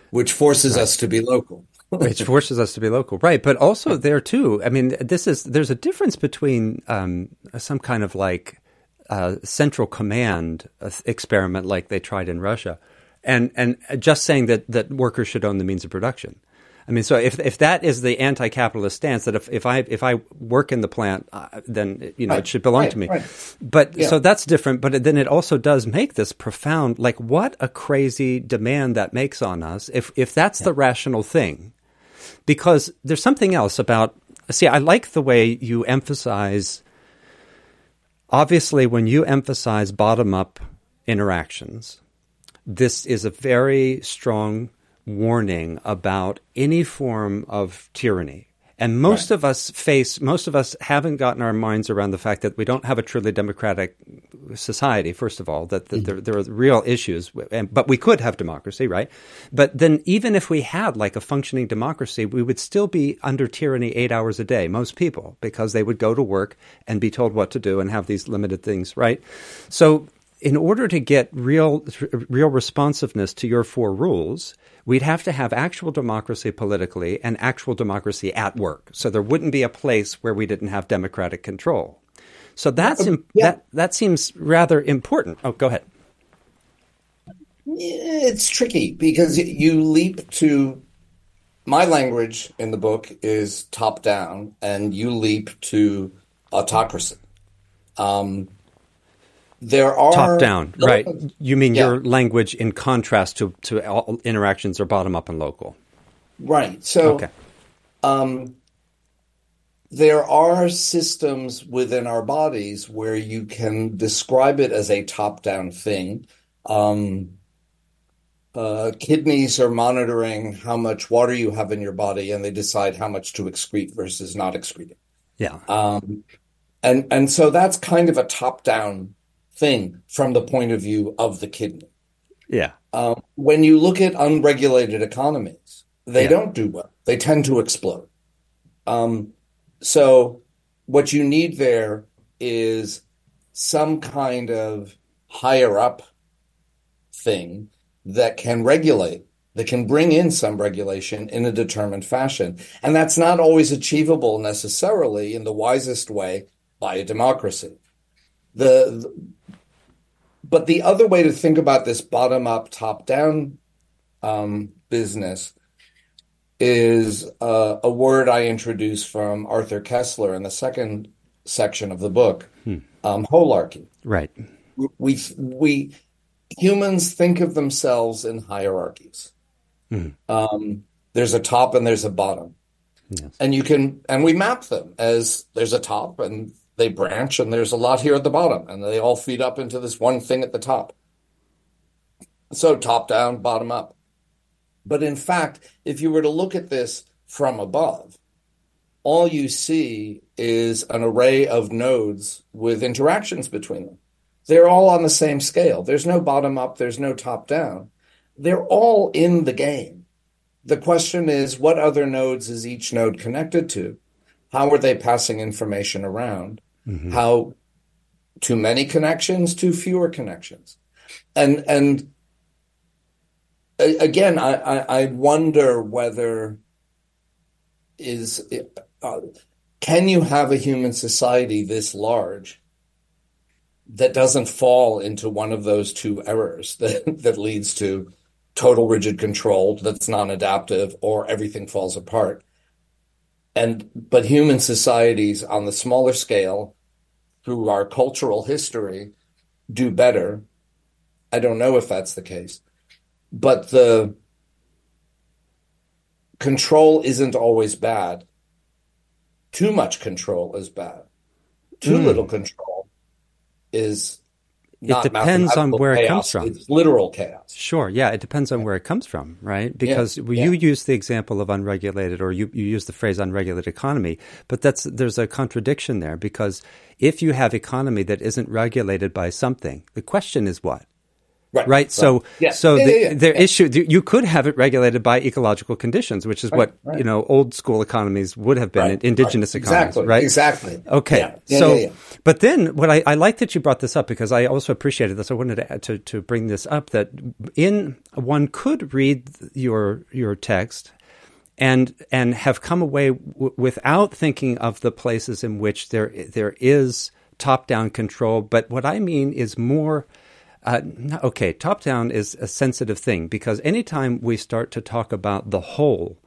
which forces right. us to be local. which forces us to be local, right? But also there too. I mean, this is there's a difference between um, some kind of like uh, central command uh, experiment, like they tried in Russia, and and just saying that that workers should own the means of production. I mean, so if if that is the anti-capitalist stance that if, if I if I work in the plant, uh, then you know right, it should belong right, to me. Right. But yeah. so that's different. But then it also does make this profound, like what a crazy demand that makes on us. If if that's yeah. the rational thing, because there's something else about. See, I like the way you emphasize. Obviously, when you emphasize bottom-up interactions, this is a very strong warning about any form of tyranny. And most right. of us face, most of us haven't gotten our minds around the fact that we don't have a truly democratic society, first of all, that, that mm-hmm. there, there, are real issues, and, but we could have democracy, right? But then even if we had like a functioning democracy, we would still be under tyranny eight hours a day, most people, because they would go to work and be told what to do and have these limited things, right? So in order to get real, real responsiveness to your four rules, we'd have to have actual democracy politically and actual democracy at work. So there wouldn't be a place where we didn't have democratic control. So that's uh, yeah. that that seems rather important. Oh, go ahead. It's tricky because you leap to my language in the book is top down, and you leap to autocracy. Um, there are top down, right? You mean yeah. your language in contrast to to all interactions are bottom up and local, right? So, okay. um, there are systems within our bodies where you can describe it as a top down thing. Um, uh, kidneys are monitoring how much water you have in your body, and they decide how much to excrete versus not excrete. Yeah. Um, and and so that's kind of a top down thing from the point of view of the kidney. Yeah. Um, when you look at unregulated economies, they yeah. don't do well. They tend to explode. Um, so what you need there is some kind of higher up thing that can regulate, that can bring in some regulation in a determined fashion. And that's not always achievable necessarily in the wisest way by a democracy. The, but the other way to think about this bottom up, top down um, business is uh, a word I introduced from Arthur Koestler in the second section of the book, hmm. um, holarchy. Right. We we humans think of themselves in hierarchies. Hmm. Um, there's a top and there's a bottom, yes. and you can and we map them as there's a top and they branch and there's a lot here at the bottom and they all feed up into this one thing at the top. So top down, bottom up. But in fact, if you were to look at this from above, all you see is an array of nodes with interactions between them. They're all on the same scale. There's no bottom up, there's no top down. They're all in the game. The question is what other nodes is each node connected to? How are they passing information around? Mm-hmm. How too many connections, too fewer connections? And and again, I, I, wonder whether is uh, can you have a human society this large that doesn't fall into one of those two errors that, that leads to total rigid control that's non-adaptive or everything falls apart and but human societies on the smaller scale through our cultural history do better i don't know if that's the case but the control isn't always bad. Too much control is bad. Too mm. little control is it depends on where chaos. it comes from. It's literal chaos. Sure. Yeah. It depends on where it comes from, right? Because yeah. you yeah. use the example of unregulated or you, you use the phrase unregulated economy, but that's, there's a contradiction there because if you have economy that isn't regulated by something, the question is what? Right. right? So, yeah. so yeah, the, yeah, their issue, you could have it regulated by ecological conditions, which is right, what, right. you know, old school economies would have been, indigenous economies, exactly, right? Exactly. Okay. so, but then what I, I, like that you brought this up because I also appreciated this. I wanted to, to, to bring this up that in, one could read your, your text and, and have come away w- without thinking of the places in which there, there is top down control. But what I mean is more, uh, okay, top down is a sensitive thing because anytime we start to talk about the whole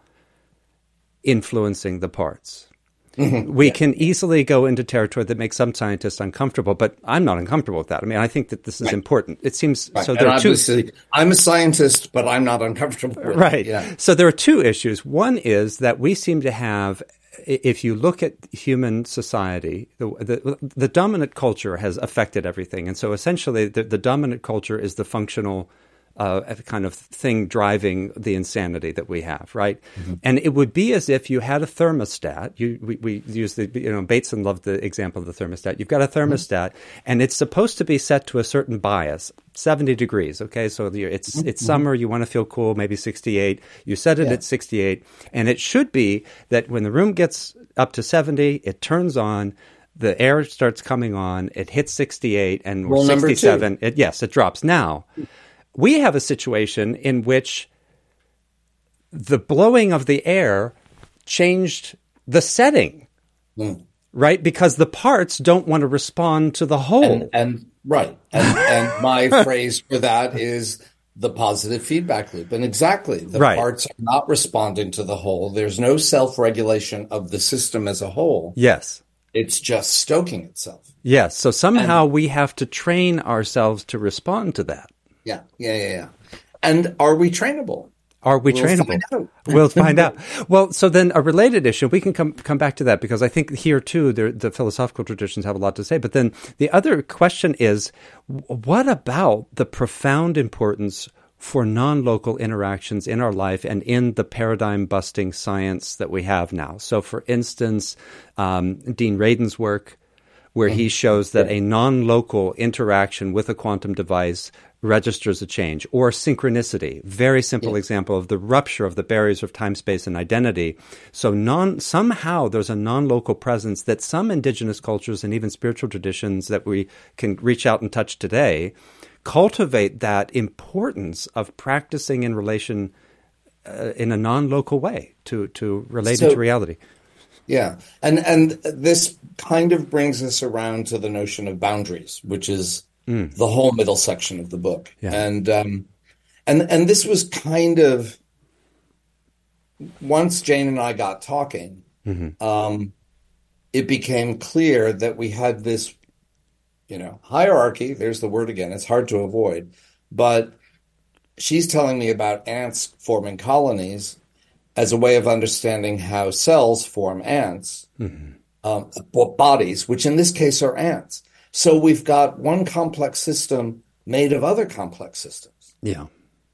influencing the parts, mm-hmm. we yeah. can easily go into territory that makes some scientists uncomfortable. But I'm not uncomfortable with that. I mean, I think that this is right. important. It seems right. so. There and are two. I'm a scientist, but I'm not uncomfortable. right. Yeah. So there are two issues. One is that we seem to have if you look at human society, the, the, the, dominant culture has affected everything. And so essentially, the, the dominant culture is the functional uh, kind of thing driving the insanity that we have, right? Mm-hmm. And it would be as if you had a thermostat. You, we, we use the, you know, Bateson loved the example of the thermostat. You've got a thermostat, mm-hmm. and it's supposed to be set to a certain bias, 70 degrees, okay? So the, it's, mm-hmm. it's summer, you want to feel cool, maybe 68. You set it yeah. at 68, and it should be that when the room gets up to 70, it turns on, the air starts coming on, it hits 68, and we're 67. It, yes, it drops. Now, we have a situation in which the blowing of the air changed the setting, mm. right? Because the parts don't want to respond to the whole. And, and right, and, and my phrase for that is the positive feedback loop. And exactly, the right. parts are not responding to the whole. There's no self-regulation of the system as a whole. Yes. It's just stoking itself. Yes. So somehow and, we have to train ourselves to respond to that. Yeah, yeah, yeah, yeah. And are we trainable? Are we we'll trainable? Find we'll find out. Well, so then a related issue, we can come come back to that because I think here too the philosophical traditions have a lot to say. But then the other question is, what about the profound importance for non-local interactions in our life and in the paradigm busting science that we have now? So, for instance, um, Dean Radin's work where he mm-hmm. shows that a non local interaction with a quantum device registers a change, or synchronicity. Very simple yes. example of the rupture of the barriers of time, space, and identity. So non, somehow there's a non-local presence that some indigenous cultures and even spiritual traditions that we can reach out and touch today cultivate that importance of practicing in relation uh, in a non-local way to to relate so, into reality. Yeah, and and this kind of brings us around to the notion of boundaries, which is mm. the whole middle section of the book, yeah. and um, and and this was kind of once Jane and I got talking, mm-hmm. um, it became clear that we had this, you know, hierarchy. There's the word again. It's hard to avoid, but she's telling me about ants forming colonies as a way of understanding how cells form ants, mm-hmm. um, bodies, which in this case are ants. So we've got one complex system made of other complex systems. Yeah.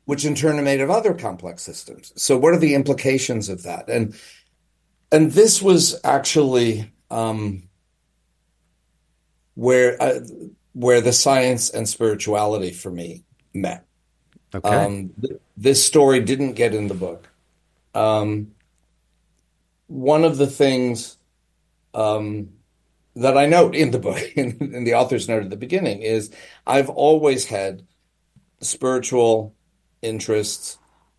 Which in turn are made of other complex systems. So what are the implications of that? And and this was actually um, where uh, where the science and spirituality for me met. Okay. Um, th- this story didn't get in the book. Um, one of the things um, that I note in the book, in, in, the author's note at the beginning, is I've always had spiritual interests.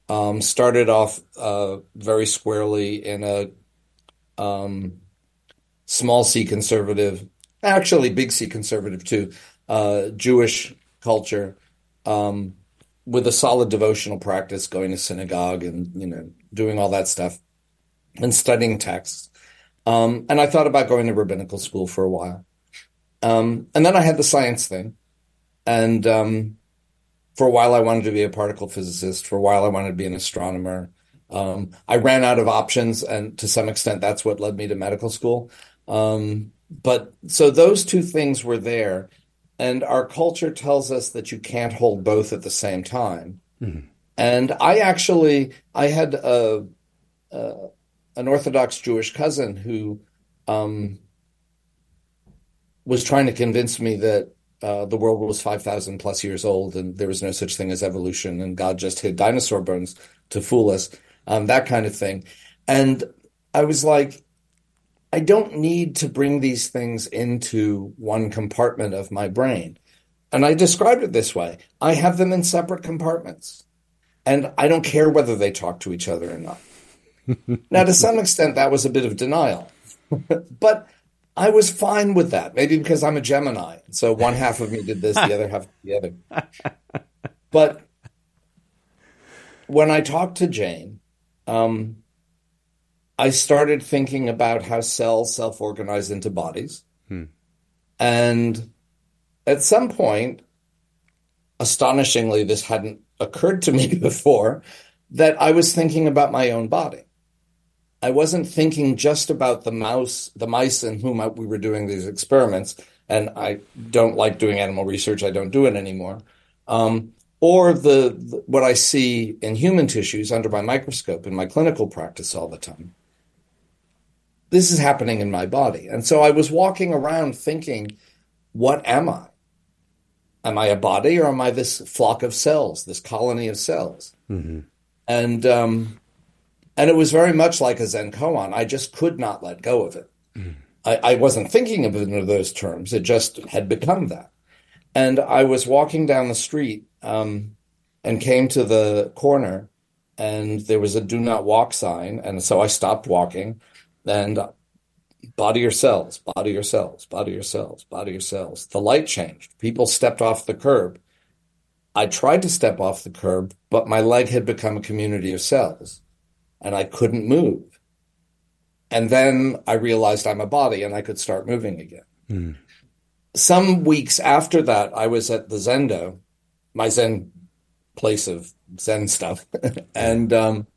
Um, started off uh, very squarely in a um, small c conservative, actually big C conservative too, uh, Jewish culture. Um, with a solid devotional practice, going to synagogue and you know doing all that stuff, and studying texts. Um, and I thought about going to rabbinical school for a while, um, and then I had the science thing, and um, for a while I wanted to be a particle physicist. For a while I wanted to be an astronomer. Um, I ran out of options, and to some extent, that's what led me to medical school. Um, but so those two things were there and our culture tells us that you can't hold both at the same time. Mm-hmm. And I actually, I had a, a, an Orthodox Jewish cousin who um, was trying to convince me that uh, the world was 5,000 plus years old and there was no such thing as evolution and God just hid dinosaur bones to fool us, um, that kind of thing. And I was like, I don't need to bring these things into one compartment of my brain. And I described it this way I have them in separate compartments, and I don't care whether they talk to each other or not. Now, to some extent, that was a bit of denial, but I was fine with that. Maybe because I'm a Gemini. So one half of me did this, the other half the other. But when I talked to Jane, um, I started thinking about how cells self organize into bodies. Hmm. And at some point, astonishingly, this hadn't occurred to me before, that I was thinking about my own body. I wasn't thinking just about the mouse, the mice in whom I, we were doing these experiments. And I don't like doing animal research. I don't do it anymore. Um, or the, the what I see in human tissues under my microscope in my clinical practice all the time this is happening in my body. And so I was walking around thinking, what am I? Am I a body or am I this flock of cells, this colony of cells? Mm-hmm. And um, and it was very much like a Zen koan. I just could not let go of it. Mm. I, I, wasn't thinking of it in those terms. It just had become that. And I was walking down the street um, and came to the corner, and there was a "Do not walk" sign, and so I stopped walking and body your cells, body your cells, body your cells, body your cells. The light changed. People stepped off the curb. I tried to step off the curb, but my leg had become a community of cells and I couldn't move. And then I realized I'm a body and I could start moving again. Mm. Some weeks after that, I was at the Zendo, my Zen place of Zen stuff. and um,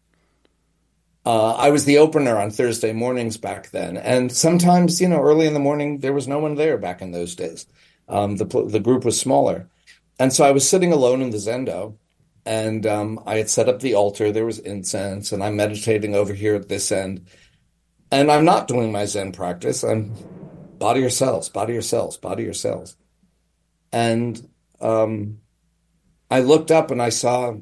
uh, I was the opener on Thursday mornings back then, and sometimes, you know, early in the morning there was no one there back in those days. Um, the the group was smaller, and so I was sitting alone in the zendo, and um, I had set up the altar. There was incense, and I'm meditating over here at this end, and I'm not doing my Zen practice. I'm body yourselves, body yourselves, body yourselves, and um, I looked up and I saw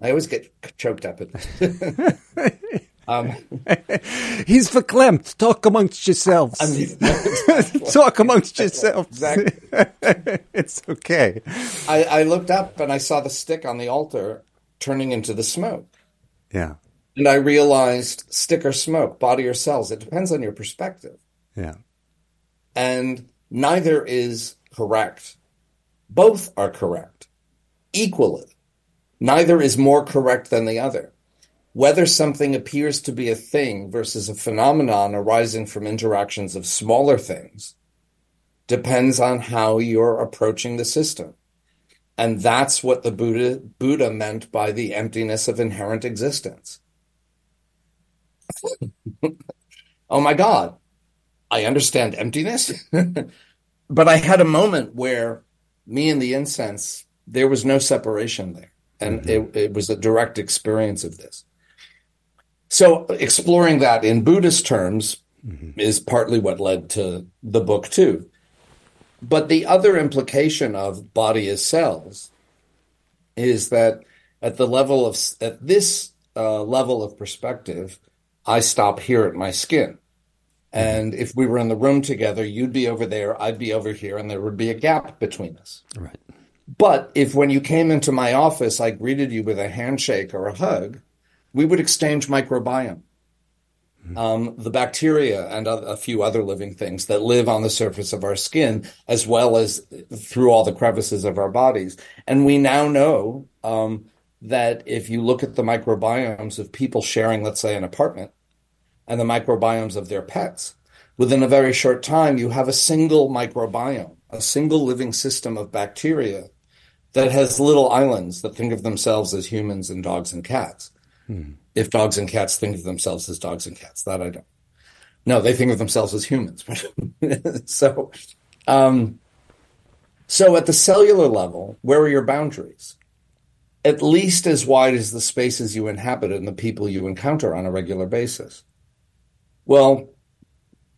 I always get choked up. Um, He's verklempt. Talk amongst yourselves. I mean, Talk amongst yourselves. Exactly. it's okay. I, I looked up and I saw the stick on the altar turning into the smoke. Yeah. And I realized stick or smoke, body or cells, it depends on your perspective. Yeah. And neither is correct. Both are correct equally. Neither is more correct than the other. Whether something appears to be a thing versus a phenomenon arising from interactions of smaller things depends on how you're approaching the system. And that's what the Buddha, Buddha meant by the emptiness of inherent existence. oh my God, I understand emptiness. but I had a moment where me and the incense, there was no separation there. And mm-hmm. it, it was a direct experience of this. So exploring that in Buddhist terms mm-hmm. is partly what led to the book too. But the other implication of body as cells is that at the level of at this uh, level of perspective, I stop here at my skin. And if we were in the room together, you'd be over there, I'd be over here, and there would be a gap between us. Right. But if when you came into my office, I greeted you with a handshake or a hug, we would exchange microbiome. Mm-hmm. Um, the bacteria and a, a, few other living things that live on the surface of our skin, as well as through all the crevices of our bodies. And we now know um, that if you look at the microbiomes of people sharing, let's say, an apartment, and the microbiomes of their pets, within a very short time, you have a single microbiome, a single living system of bacteria that has little islands that think of themselves as humans and dogs and cats. Hmm. If dogs and cats think of themselves as dogs and cats, that I don't. No, they think of themselves as humans. so, um, so at the cellular level, where are your boundaries? At least as wide as the spaces you inhabit and the people you encounter on a regular basis. Well,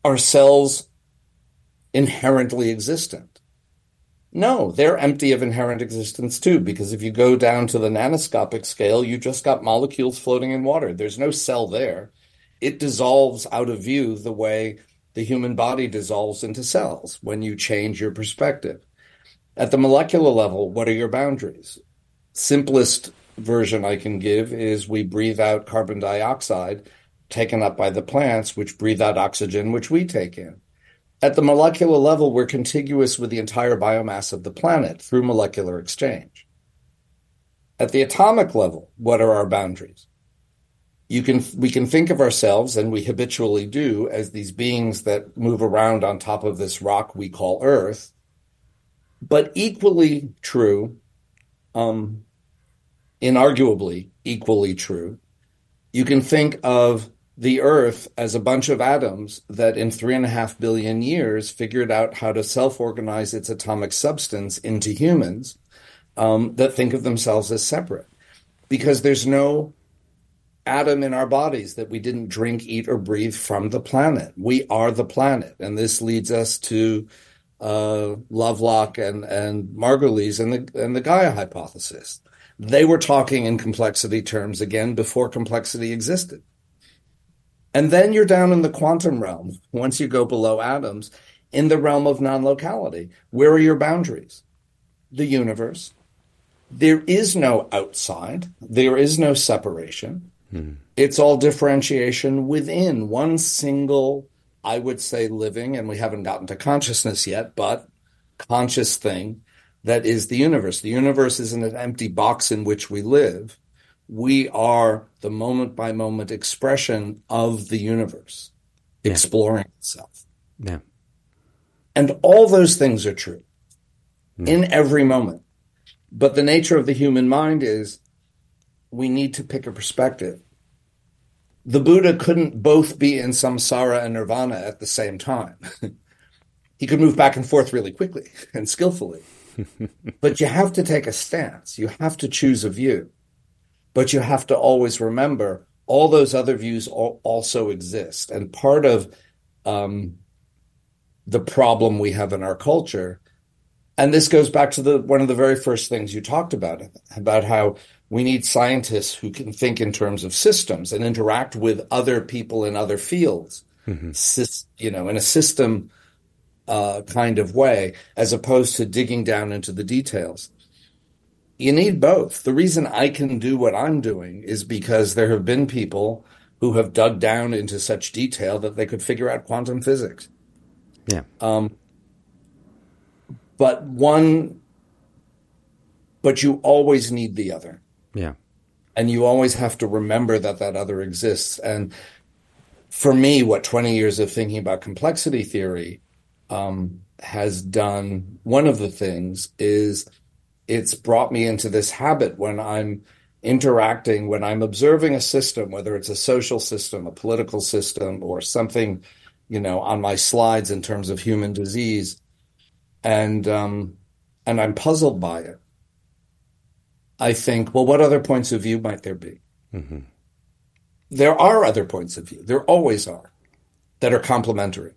are cells inherently existent? No, they're empty of inherent existence too, because if you go down to the nanoscopic scale, you just got molecules floating in water. There's no cell there. It dissolves out of view the way the human body dissolves into cells when you change your perspective. At the molecular level, what are your boundaries? Simplest version I can give is we breathe out carbon dioxide taken up by the plants, which breathe out oxygen, which we take in. At the molecular level, we're contiguous with the entire biomass of the planet through molecular exchange. At the atomic level, what are our boundaries? You can, we can think of ourselves, and we habitually do, as these beings that move around on top of this rock we call Earth. But equally true, um, inarguably equally true, you can think of the Earth as a bunch of atoms that in three and a half billion years figured out how to self organize its atomic substance into humans um, that think of themselves as separate. Because there's no atom in our bodies that we didn't drink, eat, or breathe from the planet. We are the planet. And this leads us to uh, Lovelock and, and Margulis and the, and the Gaia hypothesis. They were talking in complexity terms again before complexity existed. And then you're down in the quantum realm once you go below atoms in the realm of non locality. Where are your boundaries? The universe. There is no outside, there is no separation. Mm-hmm. It's all differentiation within one single, I would say, living, and we haven't gotten to consciousness yet, but conscious thing that is the universe. The universe isn't an empty box in which we live we are the moment by moment expression of the universe yeah. exploring itself. Yeah. And all those things are true yeah. in every moment. But the nature of the human mind is we need to pick a perspective. The Buddha couldn't both be in samsara and nirvana at the same time. he could move back and forth really quickly and skillfully. but you have to take a stance. You have to choose a view. But you have to always remember all those other views also exist. And part of um, the problem we have in our culture, and this goes back to the one of the very first things you talked about about how We need scientists who can think in terms of systems and interact with other people in other fields, Sys- you know, in a system uh, kind of way, as opposed to digging down into the details. You need both. The reason I can do what I'm doing is because there have been people who have dug down into such detail that they could figure out quantum physics. Yeah. But one, but you always need the other. yeah. and you always have to remember that that other exists. And for me, what 20 years of thinking about complexity theory um, has done, one of the things is it's brought me into this habit when I'm interacting, when I'm observing a system, whether it's a social system, a political system, or something, you know, on my slides in terms of human disease, and um, and I'm puzzled by it. I think, well, what other points of view might there be? There are other points of view. There always are that are complementary.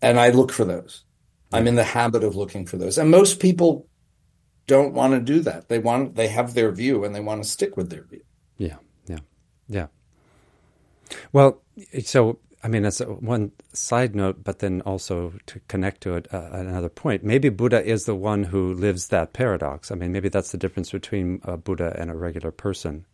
And I look for those. I'm in the habit of looking for those. And most people don't want to do that. They want, they have their view and they want to stick with their view. Yeah, yeah, yeah. Well, so I mean, that's one side note, but then also to connect to it, uh, another point. Maybe Buddha is the one who lives that paradox. I mean, maybe that's the difference between a Buddha and a regular person.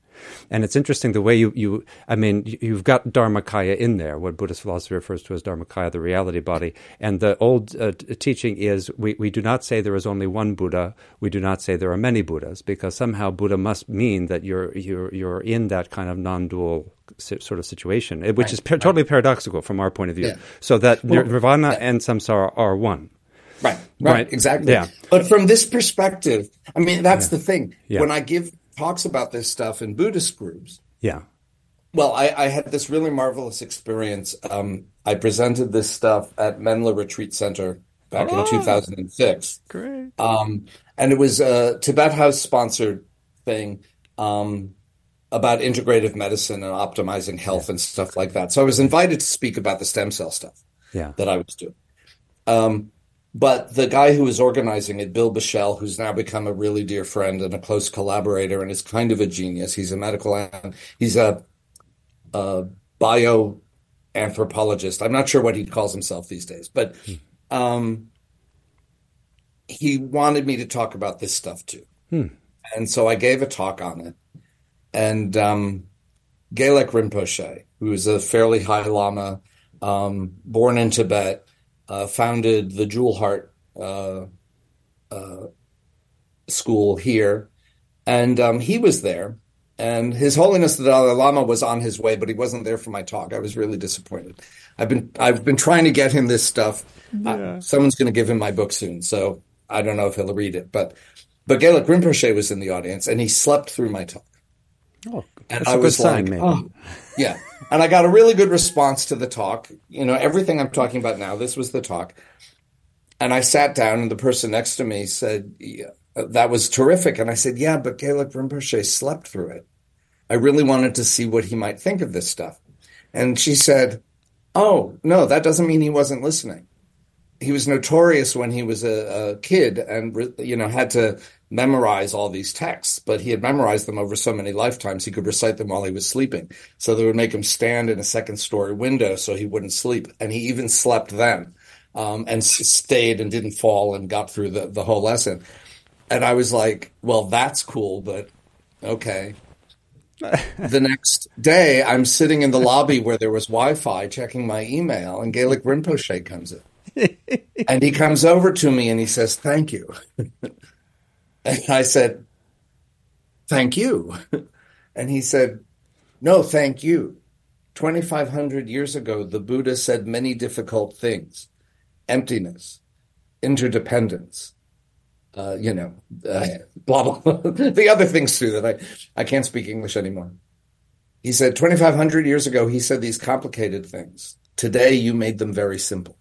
And it's interesting the way you, you I mean, you- you've got Dharmakaya in there, what Buddhist philosophy refers to as Dharmakaya, the reality body. And the old uh, teaching is we, we do not say there is only one Buddha, we do not say there are many Buddhas, because somehow Buddha must mean that you're, you're, you're in that kind of non dual sort of situation, eh, which is par- totally paradoxical from our point of view. Yeah. So that Well, nirvana and samsara are one. Right, right, Right. exactly. Yeah. But from this perspective, I mean, that's the thing. Yeah. When I give talks about this stuff in Buddhist groups, Yeah. Well, I, I had this really marvelous experience. Um, I presented this stuff at Menla Retreat Center back in 2006. Great. Um, and it was a Tibet House sponsored thing um, about integrative medicine and optimizing health and stuff like that. So I was invited to speak about the stem cell stuff Yeah. that I was doing. Um, but the guy who was organizing it, Bill Bushell, who's now become a really dear friend and a close collaborator, and is kind of a genius. He's a medical, he's a, a bioanthropologist. I'm not sure what he calls himself these days, but um, he wanted me to talk about this stuff too. And so I gave a talk on it. And um, Gelek Rinpoche, who is a fairly high lama, um, born in Tibet, uh, founded the Jewel Heart uh, uh, school here, and um, he was there. And His Holiness the Dalai Lama was on his way, but he wasn't there for my talk. I was really disappointed. I've been I've been trying to get him this stuff. Uh, someone's going to give him my book soon, so I don't know if he'll read it. But but Gelek Rinpoche was in the audience, and he slept through my talk. Oh, And I a good was sign, like, oh, yeah. And I got a really good response to the talk. You know, everything I'm talking about now, this was the talk. And I sat down, and the person next to me said, yeah, That was terrific. And I said, Yeah, but Gelek Rinpoche slept through it. I really wanted to see what he might think of this stuff. And she said, Oh, no, that doesn't mean he wasn't listening. He was notorious when he was a, a kid and, you know, had to memorize all these texts, but he had memorized them over so many lifetimes he could recite them while he was sleeping. So they would make him stand in a second story window so he wouldn't sleep. And he even slept then um, and s- stayed and didn't fall and got through the, the whole lesson. And I was like, well, that's cool, but okay. the next day, I'm sitting in the lobby where there was Wi Fi checking my email, and Gelek Rinpoche comes in. and he comes over to me and he says, Thank you. and I said, Thank you. and he said, No, thank you. 2,500 years ago, the Buddha said many difficult things emptiness, interdependence, uh, you know, uh, blah, blah, the other things too that I, I can't speak English anymore. He said 2,500 years ago, he said these complicated things. Today, you made them very simple.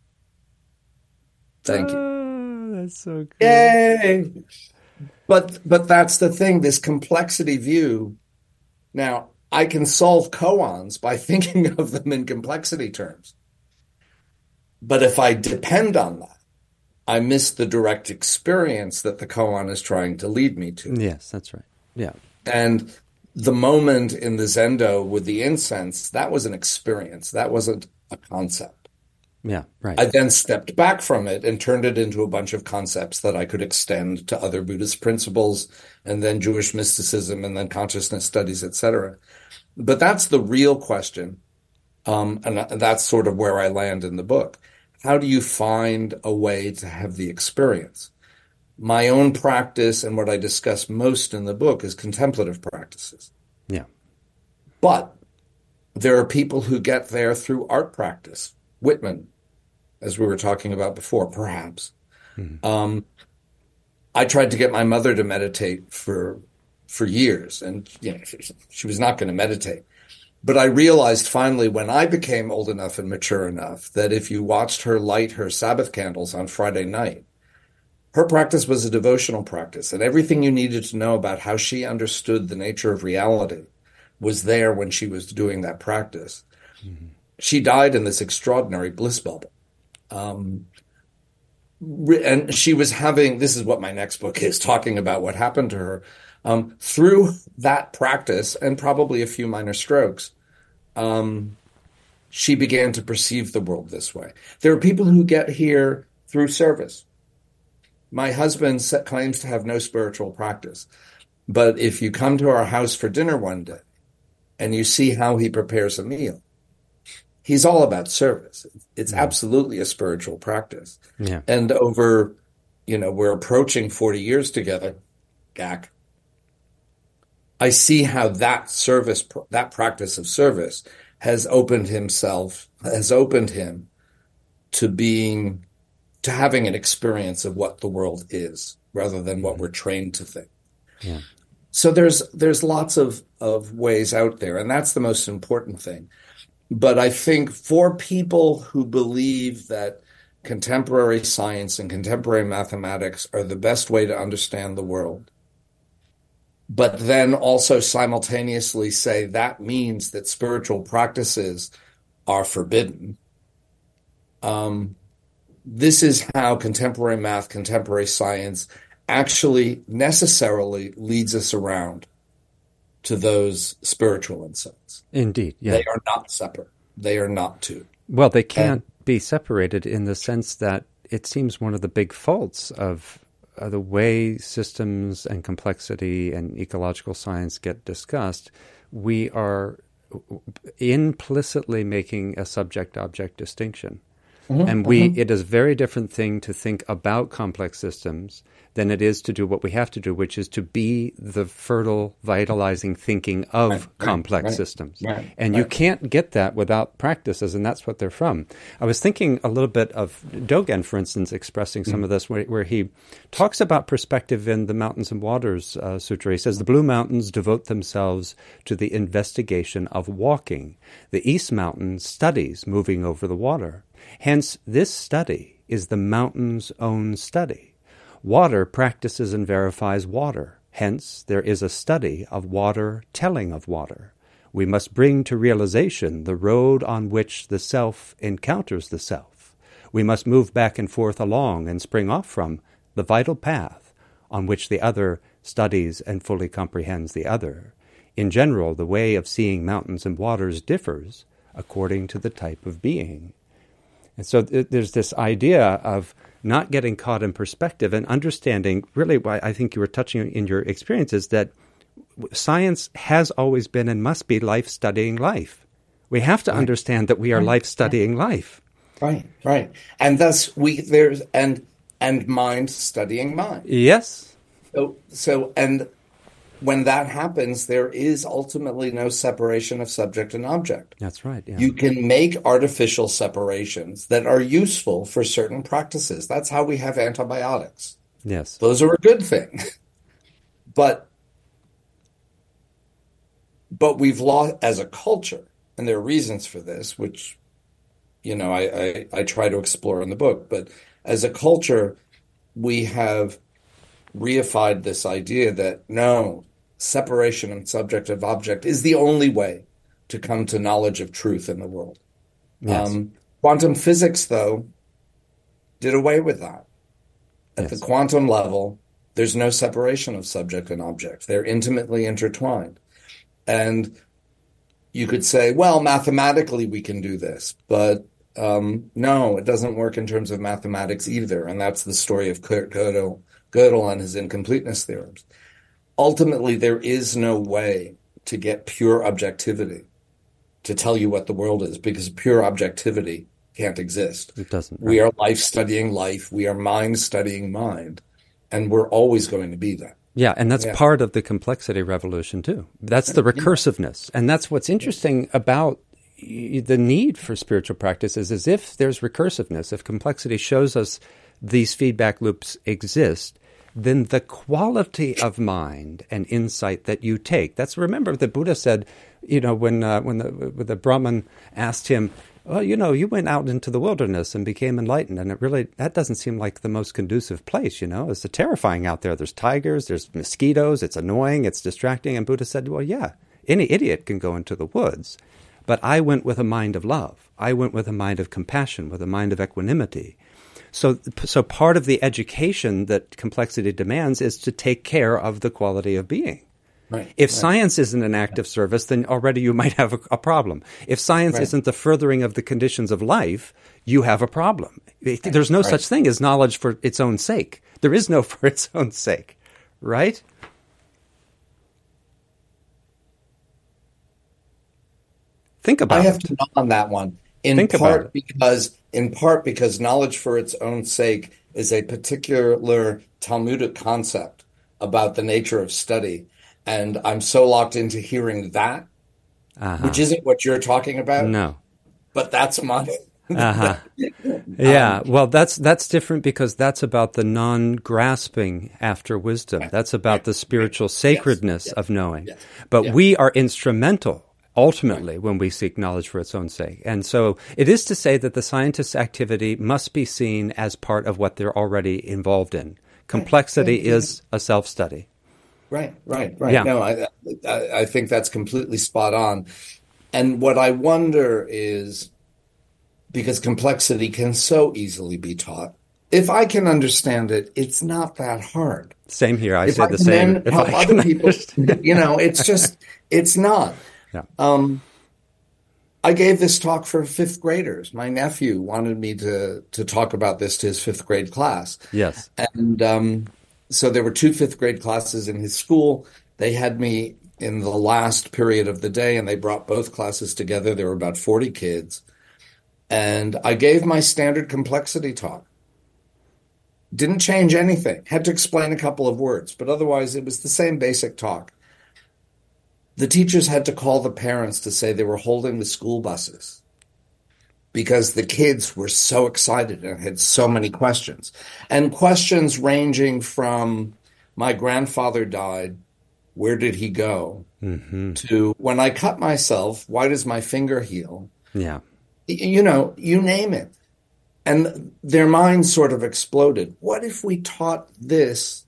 Thank you. Oh, that's so good. Yay! But but that's the thing. This complexity view. Now I can solve koans by thinking of them in complexity terms. But if I depend on that, I miss the direct experience that the koan is trying to lead me to. Yes, that's right. Yeah. And the moment in the Zendo with the incense, that was an experience. That wasn't a concept. Yeah, right. I then stepped back from it and turned it into a bunch of concepts that I could extend to other Buddhist principles and then Jewish mysticism and then consciousness studies, etc. But that's the real question. Um, and that's sort of where I land in the book. How do you find a way to have the experience? My own practice and what I discuss most in the book is contemplative practices. Yeah. But there are people who get there through art practice. Whitman, as we were talking about before, perhaps. Mm-hmm. Um, I tried to get my mother to meditate for for years, and you know, she, she was not going to meditate. But I realized finally when I became old enough and mature enough that if you watched her light her Sabbath candles on Friday night, her practice was a devotional practice, and everything you needed to know about how she understood the nature of reality was there when she was doing that practice. Mm-hmm. She died in this extraordinary bliss bubble. Um, and she was having this is what my next book is talking about what happened to her um, through that practice and probably a few minor strokes um, she began to perceive the world this way. There are people who get here through service. My husband claims to have no spiritual practice but if you come to our house for dinner one day and you see how he prepares a meal he's all about service. It's absolutely a spiritual practice. Yeah. And over, you know, we're approaching 40 years together, Gak. I see how that service, that practice of service has opened himself, has opened him to being, to having an experience of what the world is rather than what mm-hmm. we're trained to think. Yeah. So there's, there's lots of, of ways out there. And that's the most important thing. But I think for people who believe that contemporary science and contemporary mathematics are the best way to understand the world, but then also simultaneously say that means that spiritual practices are forbidden. Um, this is how contemporary math, contemporary science actually necessarily leads us around to those spiritual insights. Indeed, yeah. They are not separate. They are not two. Well, they can't and, be separated in the sense that it seems one of the big faults of uh, the way systems and complexity and ecological science get discussed. We are implicitly making a subject object distinction. Mm-hmm, and we mm-hmm. it is a very different thing to think about complex systems than it is to do what we have to do, which is to be the fertile, vitalizing thinking of right, complex right, systems. Right, and you can't get that without practices, and that's what they're from. I was thinking a little bit of Dogen, for instance, expressing some mm. of this, where, where, he talks about perspective in the Mountains and Waters uh, Sutra. He says, The Blue Mountains devote themselves to the investigation of walking. The East Mountain studies moving over the water. Hence, this study is the mountain's own study. Water practices and verifies water. Hence, there is a study of water telling of water. We must bring to realization the road on which the self encounters the self. We must move back and forth along and spring off from the vital path on which the other studies and fully comprehends the other. In general, the way of seeing mountains and waters differs according to the type of being. And so th- there's this idea of not getting caught in perspective and understanding really why I think you were touching in your experiences that science has always been and must be life studying life. We have to right. understand that we are right. life studying life. Right, right. And thus we there's and and mind studying mind. Yes. So so and when that happens, there is ultimately no separation of subject and object. That's right. Yeah. You can make artificial separations that are useful for certain practices. That's how we have antibiotics. Yes. Those are a good thing. but but we've lost as a culture, and there are reasons for this, which you know I, I, I try to explore in the book, but as a culture, we have reified this idea that no, separation and subject of object is the only way to come to knowledge of truth in the world. Yes. Um, quantum physics, though, did away with that. At yes. the quantum level, There's no separation of subject and object. They're intimately intertwined. And you could say, well, mathematically we can do this, but um, no, it doesn't work in terms of mathematics either. And that's the story of Kurt Gödel, Gödel and his incompleteness theorems. Ultimately, there is no way to get pure objectivity to tell you what the world is because pure objectivity can't exist. It doesn't. Right? We are life studying life. We are mind studying mind. And we're always going to be that. Yeah, and that's yeah. part of the complexity revolution too. That's the recursiveness. And that's what's interesting about the need for spiritual practices is if there's recursiveness, if complexity shows us these feedback loops exist, then the quality of mind and insight that you take. That's remember the Buddha said, you know, when uh, when the the Brahman asked him, well, you know, you went out into the wilderness and became enlightened, and it really that doesn't seem like the most conducive place. You know, it's terrifying out there. There's tigers, there's mosquitoes. It's annoying. It's distracting. And Buddha said, well, yeah, any idiot can go into the woods. But I went with a mind of love. I went with a mind of compassion, with a mind of equanimity. So, so part of the education that complexity demands is to take care of the quality of being. Right, if right. science isn't an act of service, then already you might have a, a problem. If science right. isn't the furthering of the conditions of life, you have a problem. There's no such thing as knowledge for its own sake. There is no for its own sake, right? Think about. I have it. to nod on that one. In Think part because, in part because knowledge for its own sake is a particular Talmudic concept about the nature of study, and I'm so locked into hearing that, uh-huh. which isn't what you're talking about. No, but that's my. uh-huh. Yeah, um, well, that's that's different because that's about the non-grasping after wisdom. That's about the spiritual sacredness yes, yes, of knowing. yes, but yeah. we are instrumental ultimately when we seek knowledge for its own sake. And so it is to say that the scientist's activity must be seen as part of what they're already involved in. Complexity is a self study. Right, right, right. Yeah. No, I, I, I think that's completely spot on. And what I wonder is because complexity can so easily be taught. If I can understand it, it's not that hard. Same here. I if said I the same. If help I other people, you know, it's just, it's not. Yeah. Um, I gave this talk for fifth graders. My nephew wanted me to to talk about this to his fifth grade class. Yes. And um, so there were two fifth grade classes in his school. They had me in the last period of the day, and they brought both classes together. There were about forty kids, and I gave my standard complexity talk. Didn't change anything. Had to explain a couple of words, but otherwise it was the same basic talk the teachers had to call the parents to say they were holding the school buses because the kids were so excited and had so many questions. And questions ranging from my grandfather died, where did he go? Mm-hmm. To when I cut myself, why does my finger heal? Yeah. You know, you name it. And their minds sort of exploded. What if we taught this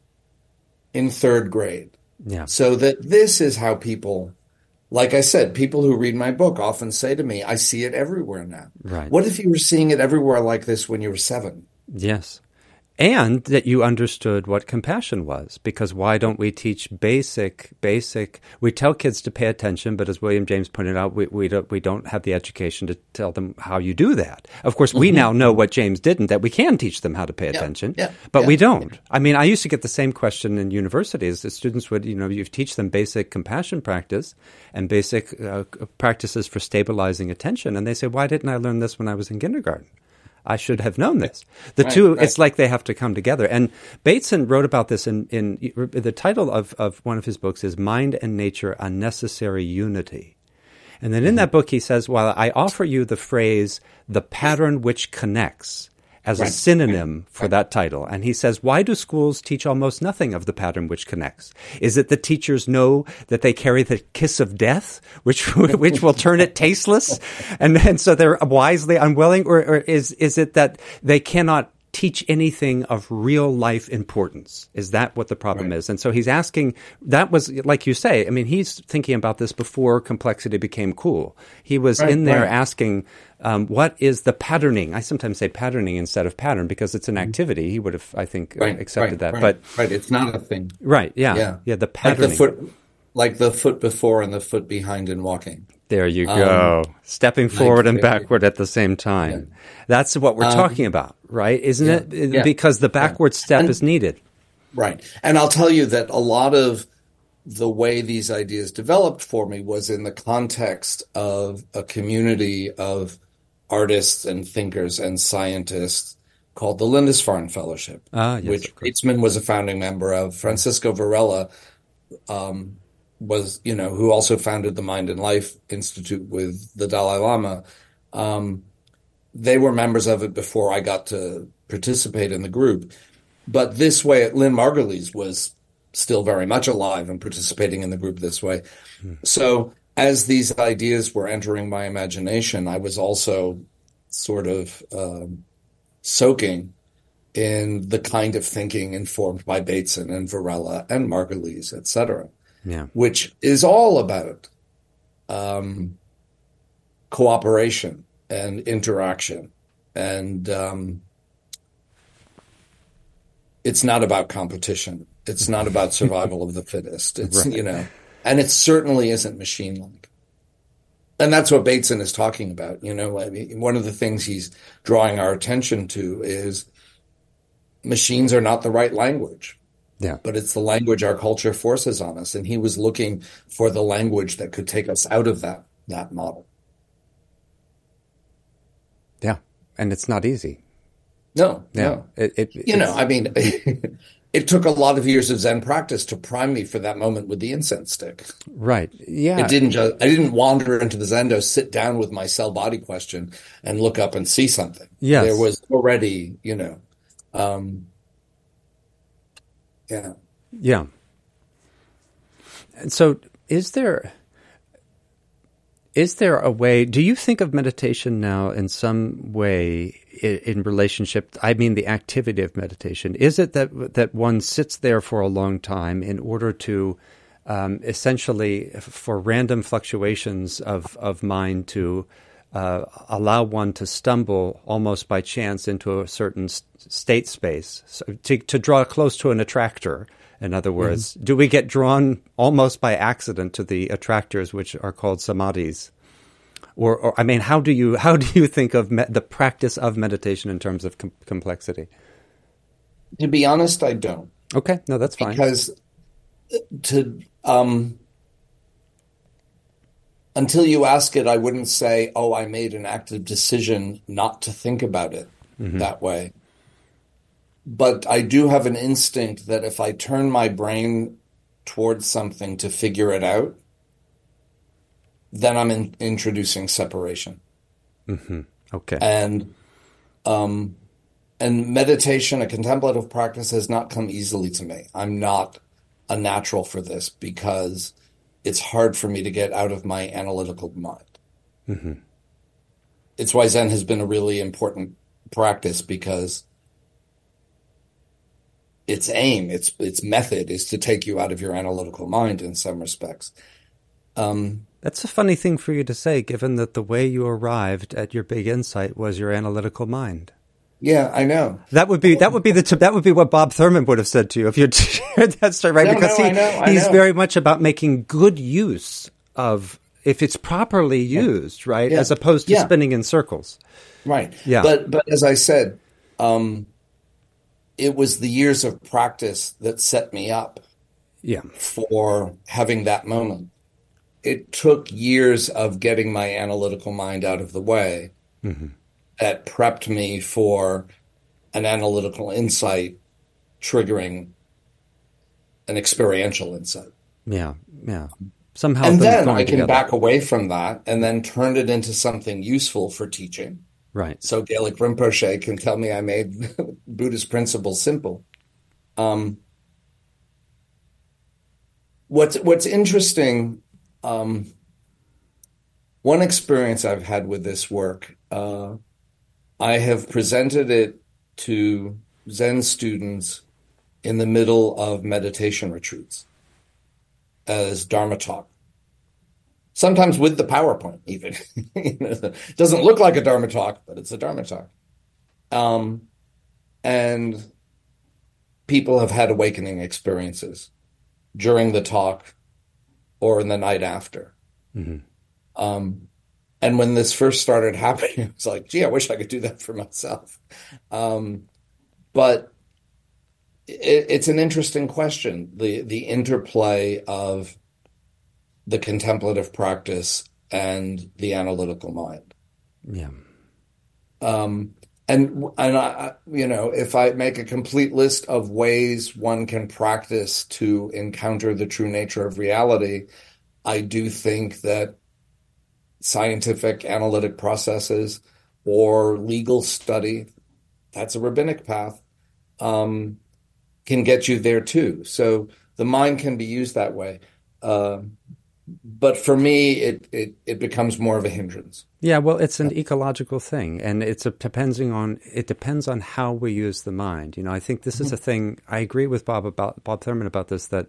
in third grade? Yeah. So that this is how people, like I said, people who read my book often say to me, I see it everywhere now. Right. What if you were seeing it everywhere like this when you were seven? Yes. And that you understood what compassion was, because why don't we teach basic, basic? We tell kids to pay attention, but as William James pointed out, we, we don't we don't have the education to tell them how you do that. Of course, we Mm-hmm. now know what James didn't, that we can teach them how to pay attention, yeah, but yeah, we don't. I mean, I used to get the same question in universities. The students would, you know, you teach them basic compassion practice and basic uh, practices for stabilizing attention, and they say, "Why didn't I learn this when I was in kindergarten?" I should have known this. The Right, two, right. it's like they have to come together. And Bateson wrote about this in, in the title of, of one of his books is Mind and Nature, A Necessary Unity. And then in mm-hmm. that book, he says, While I offer you the phrase, the pattern which connects, as a synonym for that title. And he says, Why do schools teach almost nothing of the pattern which connects? Is it that teachers know that they carry the kiss of death, which, which will turn it tasteless? And, and so they're wisely unwilling? Or, or is, is it that they cannot teach anything of real life importance? Is that what the problem is? And so he's asking, that was, like you say, I mean, he's thinking about this before complexity became cool. He was Right, in there right. asking, um, what is the patterning? I sometimes say patterning instead of pattern because it's an activity. He would have, I think, uh, Mm-hmm. Accepted right, that. right, But, right, it's not a thing. right, yeah, Yeah, yeah, the like patterning. the foot, like the foot before and the foot behind in walking. There you go. Stepping forward and uh, backward at the same time. That's what we're talking about, right? Isn't Um, yeah, it? yeah, Because the backward step is needed. Right. And I'll tell you that a lot of the way these ideas developed for me was in the context of a community of artists and thinkers and scientists called the Lindisfarne Fellowship, Ah, yes, which of. Eitzman was a founding member of. Francisco Varela um, was, you know, who also founded the Mind and Life Institute with the Dalai Lama. Um, they were members of it before I got to participate in the group. But this way, Lynn Margulis was still very much alive and participating in the group this way. So as these ideas were entering my imagination, I was also sort of um, soaking in the kind of thinking informed by Bateson and Varela and Margulis, et cetera, Yeah. which is all about um, cooperation and interaction. And um, it's not about competition. It's not about survival of the fittest. It's, you know, and it certainly isn't machine like. And that's what Bateson is talking about. You know, I mean, one of the things he's drawing our attention to is machines are not the right language, Yeah. but it's the language our culture forces on us. And he was looking for the language that could take us out of that, that model. Yeah. And it's not easy. No, Yeah. no. It, it, You know, I mean, it took a lot of years of Zen practice to prime me for that moment with the incense stick. right. Yeah. It didn't just, I didn't wander into the Zendo, sit down with my cell body question and look up and see something. Yeah. There was already, you know, um, yeah. Yeah. And so is there is there a way do you think of meditation now in some way in, in relationship I mean the activity of meditation is it that that one sits there for a long time in order to um, essentially for random fluctuations of of mind to uh, allow one to stumble almost by chance into a certain s- state space, so to, to draw close to an attractor. In other words, do we get drawn almost by accident to the attractors, which are called samadhis? Or, or I mean, how do you how do you think of me- the practice of meditation in terms of com- complexity? To be honest, I don't. Okay, no, that's fine. because to um until you ask it i wouldn't say oh i made an active decision not to think about it that way. But i do have an instinct that if i turn my brain towards something to figure it out then i'm in, introducing separation. Mm-hmm. okay, and um and meditation a contemplative practice has not come easily to me. I'm not a natural for this because it's hard for me to get out of my analytical mind. It's why zen has been a really important practice because its aim its its method is to take you out of your analytical mind in some respects. Um that's a funny thing for you to say, given that the way you arrived at your big insight was your analytical mind. Yeah i know That would be that would be the that would be what Bob Thurman would have said to you if you shared that story, right? No, because no, he I know, I he's know. very much about making good use of if it's properly used, right, Yeah. as opposed to Yeah. spinning in circles. Right. Yeah. But but as I said, um, it was the years of practice that set me up Yeah, for having that moment. It took years of getting my analytical mind out of the way that prepped me for an analytical insight triggering an experiential insight. yeah, yeah. Somehow, And then I can together. back away from that and then turn it into something useful for teaching. right. So Gelek Rinpoche can tell me I made Buddhist principles simple. Um, what's what's interesting, um, one experience I've had with this work, uh, I have presented it to Zen students in the middle of meditation retreats as Dharma talk. Sometimes with the PowerPoint, even. it doesn't look like a Dharma talk, but it's a Dharma talk. Um, and people have had awakening experiences during the talk or in the night after. Mm-hmm. Um, and when this first started happening, it was like, gee, I wish I could do that for myself. Um, but it, it's an interesting question the the interplay of the contemplative practice and the analytical mind. Yeah. Um, and and I, you know, if I make a complete list of ways one can practice to encounter the true nature of reality, I do think that scientific analytic processes or legal study, that's a rabbinic path, um, can get you there too. So the mind can be used that way. Uh, but for me, it, it, it becomes more of a hindrance. Yeah, well, it's an ecological thing, and it's a, depending on it depends on how we use the mind. You know, I think this mm-hmm. is a thing. I agree with Bob about Bob Thurman about this that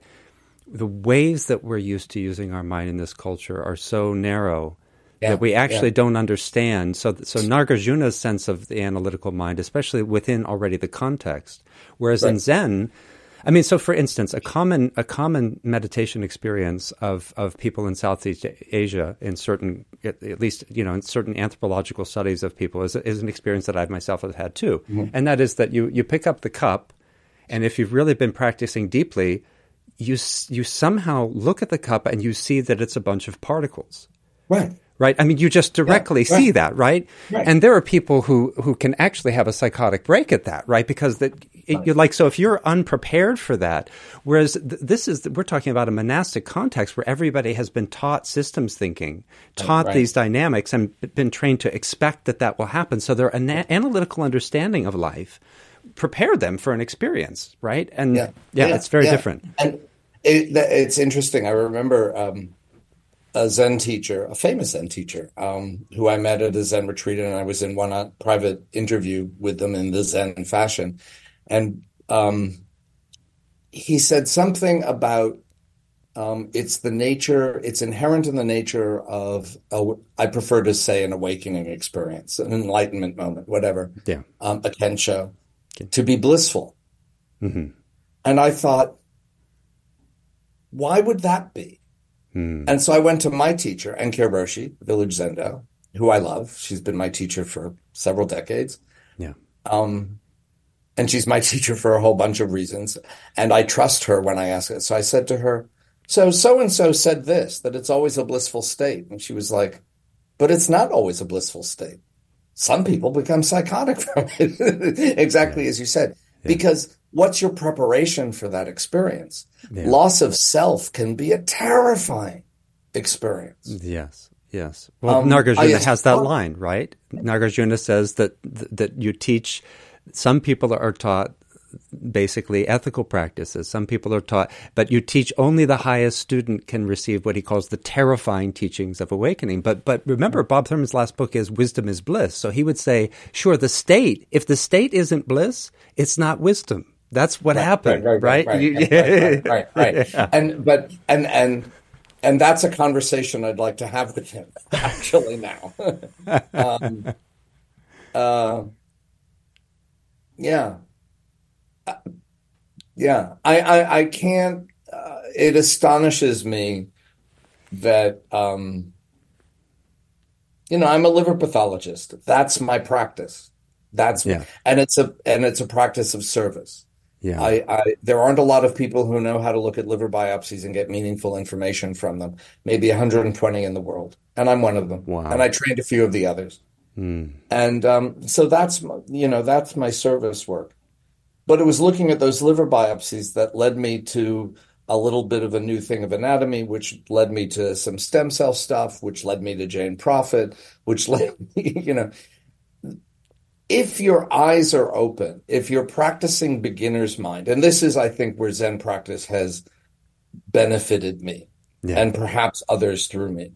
the ways that we're used to using our mind in this culture are so narrow yeah, that we actually yeah. don't understand. So, so Nagarjuna's sense of the analytical mind, especially within already the context, whereas right. in Zen, I mean, so for instance, a common a common meditation experience of of people in Southeast Asia, in certain at, least you know in certain anthropological studies of people, is is an experience that I myself have had too, mm-hmm. and that is that you you pick up the cup, and if you've really been practicing deeply, you you somehow look at the cup and you see that it's a bunch of particles. Right right? I mean, you just directly yeah, right. see that, right? right? And there are people who who can actually have a psychotic break at that, right? Because that it, you're like, so if you're unprepared for that, whereas th- this is we're talking about a monastic context where everybody has been taught systems thinking, taught right. these dynamics, and been trained to expect that that will happen. So their ana- analytical understanding of life prepared them for an experience, right? And yeah, yeah, yeah it's very different. And it, it's interesting. I remember. Um, a Zen teacher, a famous Zen teacher, um, who I met at a Zen retreat, and I was in one uh, private interview with them in the Zen fashion, and um, he said something about um, it's the nature, it's inherent in the nature of, a, I prefer to say, an awakening experience, an enlightenment moment, whatever, yeah, um, a kensho, to be blissful, mm-hmm. and I thought, why would that be? Hmm. And so I went to my teacher, Enkyo Roshi, Village Zendo, who I love. She's been my teacher for several decades. Yeah. Um, and she's my teacher for a whole bunch of reasons. And I trust her when I ask it. So I said to her, So so and so said this, that it's always a blissful state. And she was like, But it's not always a blissful state. Some people become psychotic from it. exactly yeah. as you said. Yeah. Because what's your preparation for that experience? Yeah. Loss of self can be a terrifying experience. Yes. Yes. Well, um, Nagarjuna has that line, right? Nagarjuna says that that you teach. Some people are taught basically ethical practices. Some people are taught, but you teach only the highest student can receive what he calls the terrifying teachings of awakening. But but remember, Bob Thurman's last book is Wisdom is Bliss. So he would say, sure, the state. If the state isn't bliss, it's not wisdom. That's what right, happened, right? Right, right, right, right, right, yeah. And but and and and that's a conversation I'd like to have with him actually now. um, uh, yeah, uh, yeah. I I, I can't. Uh, it astonishes me that um, you know I'm a liver pathologist. That's my practice. That's yeah. and it's a and it's a practice of service. Yeah. I, I, there aren't a lot of people who know how to look at liver biopsies and get meaningful information from them. Maybe 120 in the world, and I'm one of them. Wow. And I trained a few of the others. Mm. And um, so that's you know that's my service work. But it was looking at those liver biopsies that led me to a little bit of a new thing of anatomy, which led me to some stem cell stuff, which led me to Jane Prophet, which led me, you know, if your eyes are open, if you're practicing beginner's mind, and this is, I think, where Zen practice has benefited me yeah. and perhaps others through me,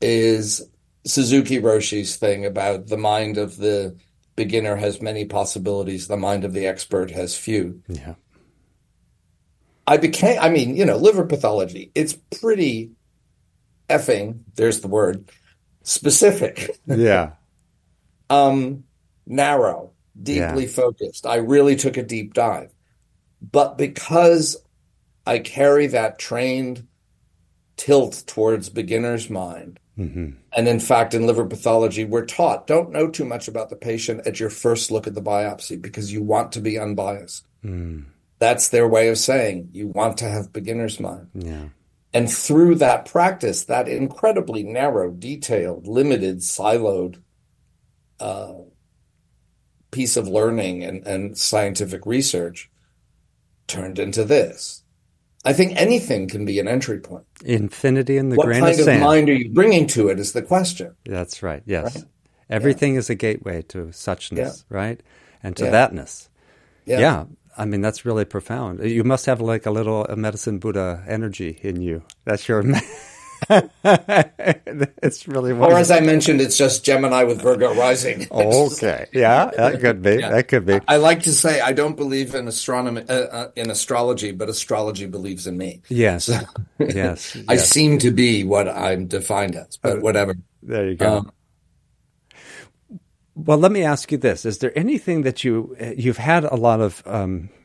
is Suzuki Roshi's thing about the mind of the beginner has many possibilities, the mind of the expert has few. Yeah. I became, I mean, you know, liver pathology, it's pretty effing, there's the word, specific. Yeah. um, narrow, deeply Yeah. focused. I really took a deep dive. But because I carry that trained tilt towards beginner's mind, hmm and in fact, in liver pathology, we're taught don't know too much about the patient at your first look at the biopsy because you want to be unbiased. Mm. That's their way of saying you want to have beginner's mind. Yeah. And through that practice, that incredibly narrow, detailed, limited, siloed uh, piece of learning and, and scientific research turned into this. I think anything can be an entry point. Infinity in the what grain kind of of mind are you bringing to it is the question. That's right. Yes. Right? Everything is a gateway to suchness, right? And to Yeah. thatness. Yeah. Yeah. I mean, that's really profound. You must have like a little a medicine Buddha energy in you. That's your. it's really Or as I mentioned, it's just Gemini with Virgo rising. Okay. Yeah, that could be. Yeah. That could be. I like to say I don't believe in astronomy, uh, uh, in astrology, but astrology believes in me. Yes. Yes. I yes. seem to be what I'm defined as, but whatever. There you go. Um, Well, let me ask you this: Is there anything that you you've had a lot of um, s-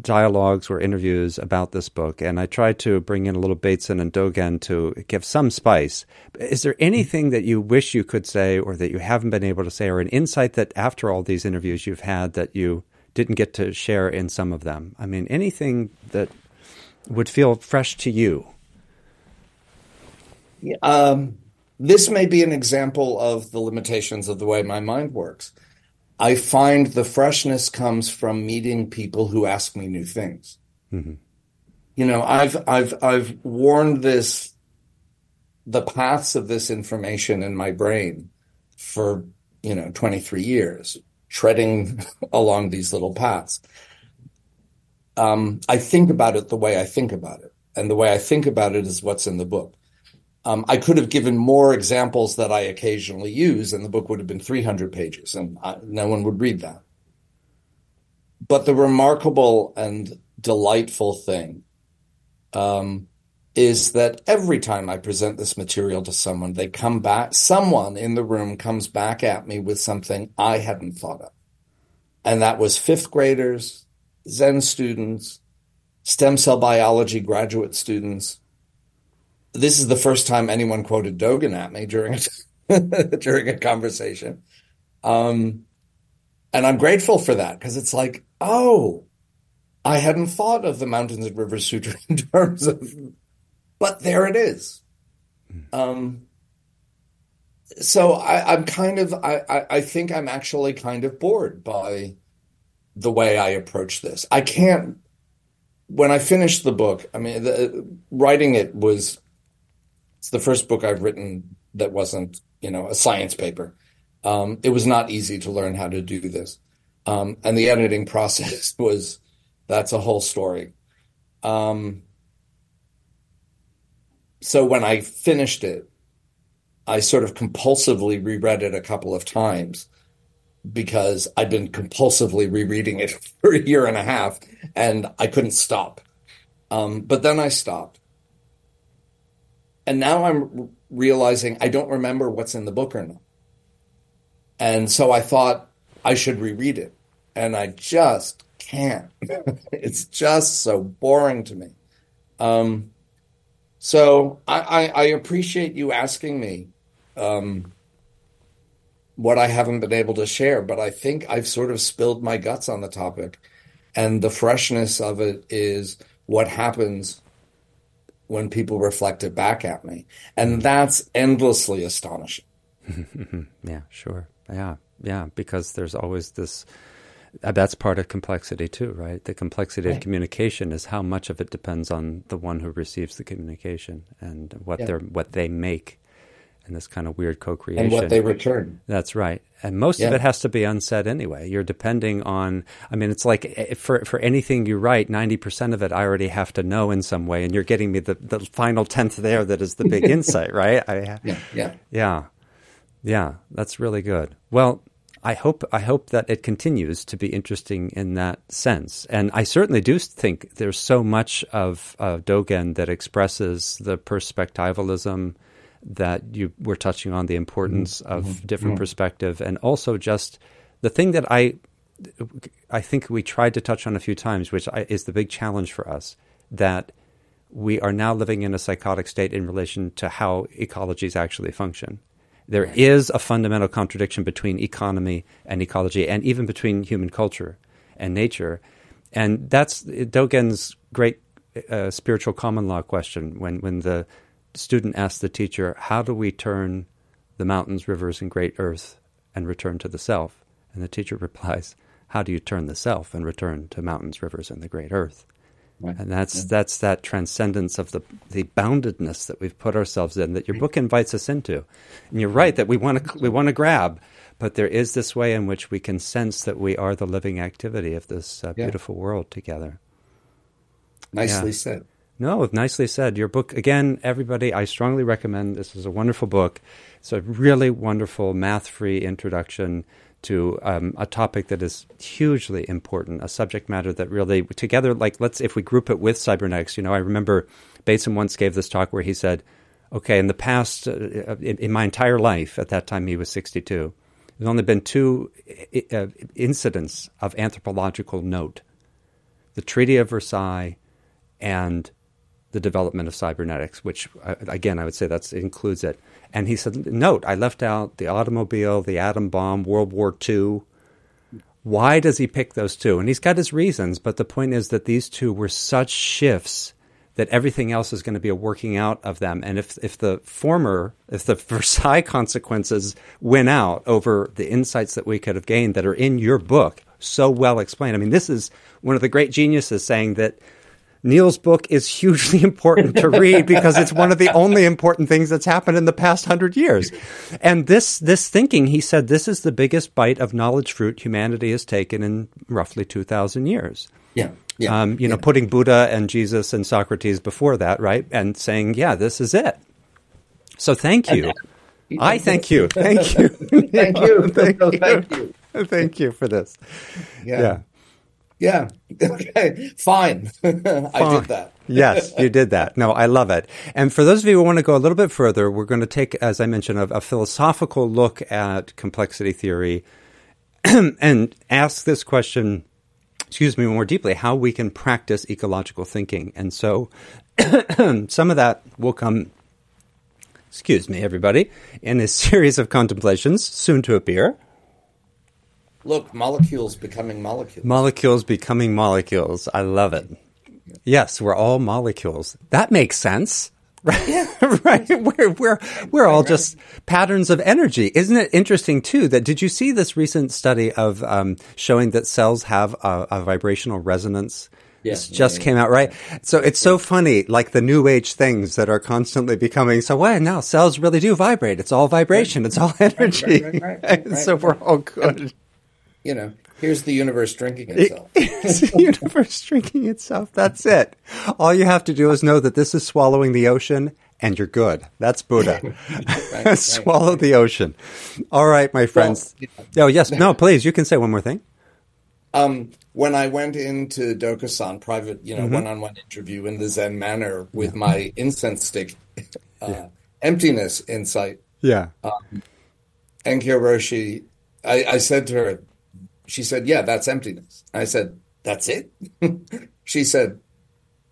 dialogues or interviews about this book, and I tried to bring in a little Bateson and Dogen to give some spice. Is there anything that you wish you could say, or that you haven't been able to say, or an insight that after all these interviews you've had that you didn't get to share in some of them? I mean, anything that would feel fresh to you? Um, this may be an example of the limitations of the way my mind works. I find the freshness comes from meeting people who ask me new things. Mhm. You know, I've I've I've worn this the paths of this information in my brain for, you know, 23 years, treading along these little paths. Um, I think about it the way I think about it. And the way I think about it is what's in the book. Um, I could have given more examples that I occasionally use, and the book would have been 300 pages, and I, no one would read that. But the remarkable and delightful thing um, is that every time I present this material to someone, they come back, someone in the room comes back at me with something I hadn't thought of. And that was fifth graders, Zen students, stem cell biology graduate students, this is the first time anyone quoted Dogen at me during a, during a conversation. Um, and I'm grateful for that because it's like, oh, I hadn't thought of the Mountains and Rivers Sutra in terms of, but there it is. Um, so I, I'm kind of, I, I, I think I'm actually kind of bored by the way I approach this. I can't, when I finished the book, I mean, the, writing it was it's the first book I've written that wasn't, you know, a science paper. Um, it was not easy to learn how to do this. Um, and the editing process was, that's a whole story. Um, so when I finished it, I sort of compulsively reread it a couple of times because I'd been compulsively rereading it for a year and a half and I couldn't stop. Um, but then I stopped and now I'm realizing I don't remember what's in the book or not. And so I thought I should reread it. And I just can't. it's just so boring to me. Um, so I, I, I appreciate you asking me um, what I haven't been able to share, but I think I've sort of spilled my guts on the topic. And the freshness of it is what happens when people reflect it back at me. And that's endlessly astonishing. Yeah, sure. Yeah, yeah. Because there's always this. Uh, that's part of complexity too, right? The complexity of communication is how much of it depends on the one who receives the communication and what Yeah. they're what they make, and this kind of weird co-creation. And what they return. That's right. And most of it has to be unsaid anyway. You're depending on, I mean, it's like eh, for, for anything you write, 90% of it I already have to know in some way. And you're getting me the, the final 10th there that is the big insight, right? I, Yeah, yeah. yeah. Yeah. That's really good. Well, I hope I hope that it continues to be interesting in that sense, and I certainly do think there's so much of uh, Dogen that expresses the perspectivalism that you were touching on, the importance mm-hmm. of mm-hmm. different mm-hmm. perspective, and also just the thing that I I think we tried to touch on a few times, which I, is the big challenge for us that we are now living in a psychotic state in relation to how ecologies actually function. There is a fundamental contradiction between economy and ecology, and even between human culture and nature. And that's Dogen's great uh, spiritual common law question when, when the student asks the teacher, How do we turn the mountains, rivers, and great earth and return to the self? And the teacher replies, How do you turn the self and return to mountains, rivers, and the great earth? Right. And that's yeah. that's that transcendence of the the boundedness that we've put ourselves in that your book invites us into. And you're right that we want to we want to grab, but there is this way in which we can sense that we are the living activity of this uh, beautiful world together. Nicely yeah. said. No, nicely said. Your book again, everybody. I strongly recommend. This is a wonderful book. It's a really wonderful math-free introduction to um, a topic that is hugely important, a subject matter that really together, like let's if we group it with cybernetics. You know, I remember Bateson once gave this talk where he said, "Okay, in the past, uh, in, in, my entire life, at that time he was 62, there's only been two uh, incidents of anthropological note: the Treaty of Versailles and the development of cybernetics, which uh, again I would say that includes it." And he said, Note, I left out the automobile, the atom bomb, World War II. Why does he pick those two? And he's got his reasons, but the point is that these two were such shifts that everything else is going to be a working out of them. And if, if the former, if the Versailles consequences win out over the insights that we could have gained that are in your book, so well explained. I mean, this is one of the great geniuses saying that Neil's book is hugely important to read because it's one of the only important things that's happened in the past hundred years. And this, this thinking, he said, this is the biggest bite of knowledge fruit humanity has taken in roughly 2,000 years. Yeah. Yeah, um, you know, putting Buddha and Jesus and Socrates before that, right? And saying, yeah, this is it. So thank you. I thank you. Thank you. thank you. thank, you. thank you. Thank you for this. Yeah. yeah. Yeah. Okay. Fine. I did that. yes, you did that. No, I love it. And for those of you who want to go a little bit further, we're going to take, as I mentioned, a, a philosophical look at complexity theory and ask this question, excuse me, more deeply, how we can practice ecological thinking. And so some of that will come, excuse me, everybody, in a series of contemplations soon to appear. Look, molecules becoming molecules. Molecules becoming molecules. I love it. Yes, we're all molecules. That makes sense. Right? Yeah. right. We're, we're, we're all just patterns of energy. Isn't it interesting, too, that did you see this recent study of um, showing that cells have a, a vibrational resonance? Yes, yeah, just yeah, came out, right? So it's so funny, like the new age things that are constantly becoming. So why now cells really do vibrate? It's all vibration. It's all energy. Right, right, right, so we're all good you know, here's the universe drinking itself. it's the universe drinking itself. That's it. All you have to do is know that this is swallowing the ocean and you're good. That's Buddha. right, Swallow right. the ocean. All right, my friends. Well, oh, yes. No, please. You can say one more thing. Um, when I went into Dokusan private, you know, mm-hmm. one-on-one interview in the Zen manner with yeah. my incense stick, uh, yeah. emptiness insight. Yeah. Um, Enkyo Roshi, I, I said to her, she said, Yeah, that's emptiness. I said, That's it? she said,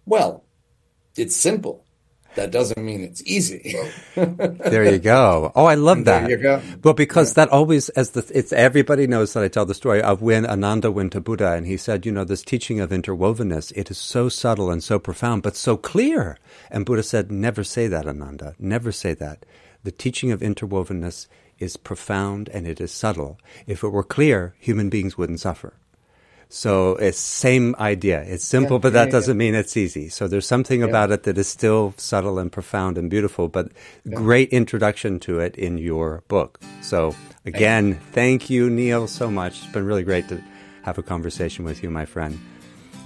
Well, it's simple. That doesn't mean it's easy. there you go. Oh, I love that. There you go. Well, because yeah. that always, as the, it's everybody knows that I tell the story of when Ananda went to Buddha and he said, you know, this teaching of interwovenness, it is so subtle and so profound, but so clear. And Buddha said, never say that, Ananda. Never say that. The teaching of interwovenness is profound and it is subtle. If it were clear, human beings wouldn't suffer. So it's same idea. It's simple, yeah, but that yeah, doesn't yeah. mean it's easy. So there's something about it that is still subtle and profound and beautiful, but great introduction to it in your book. So again, thank you, Neil, so much. It's been really great to have a conversation with you, my friend.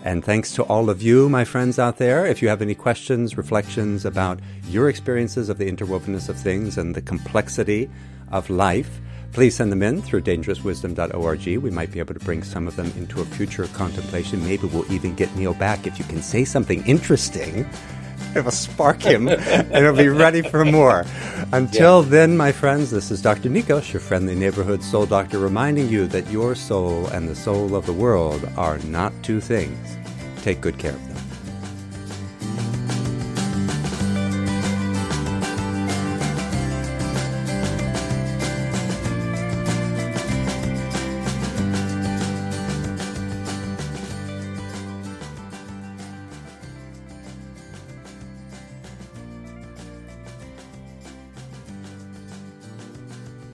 And thanks to all of you, my friends out there. If you have any questions, reflections about your experiences of the interwovenness of things and the complexity of life, Please send them in through dangerouswisdom.org. We might be able to bring some of them into a future contemplation. Maybe we'll even get Neil back if you can say something interesting. It'll spark him and it'll be ready for more. Until yeah. then, my friends, this is Dr. Nikos, your friendly neighborhood soul doctor, reminding you that your soul and the soul of the world are not two things. Take good care of them.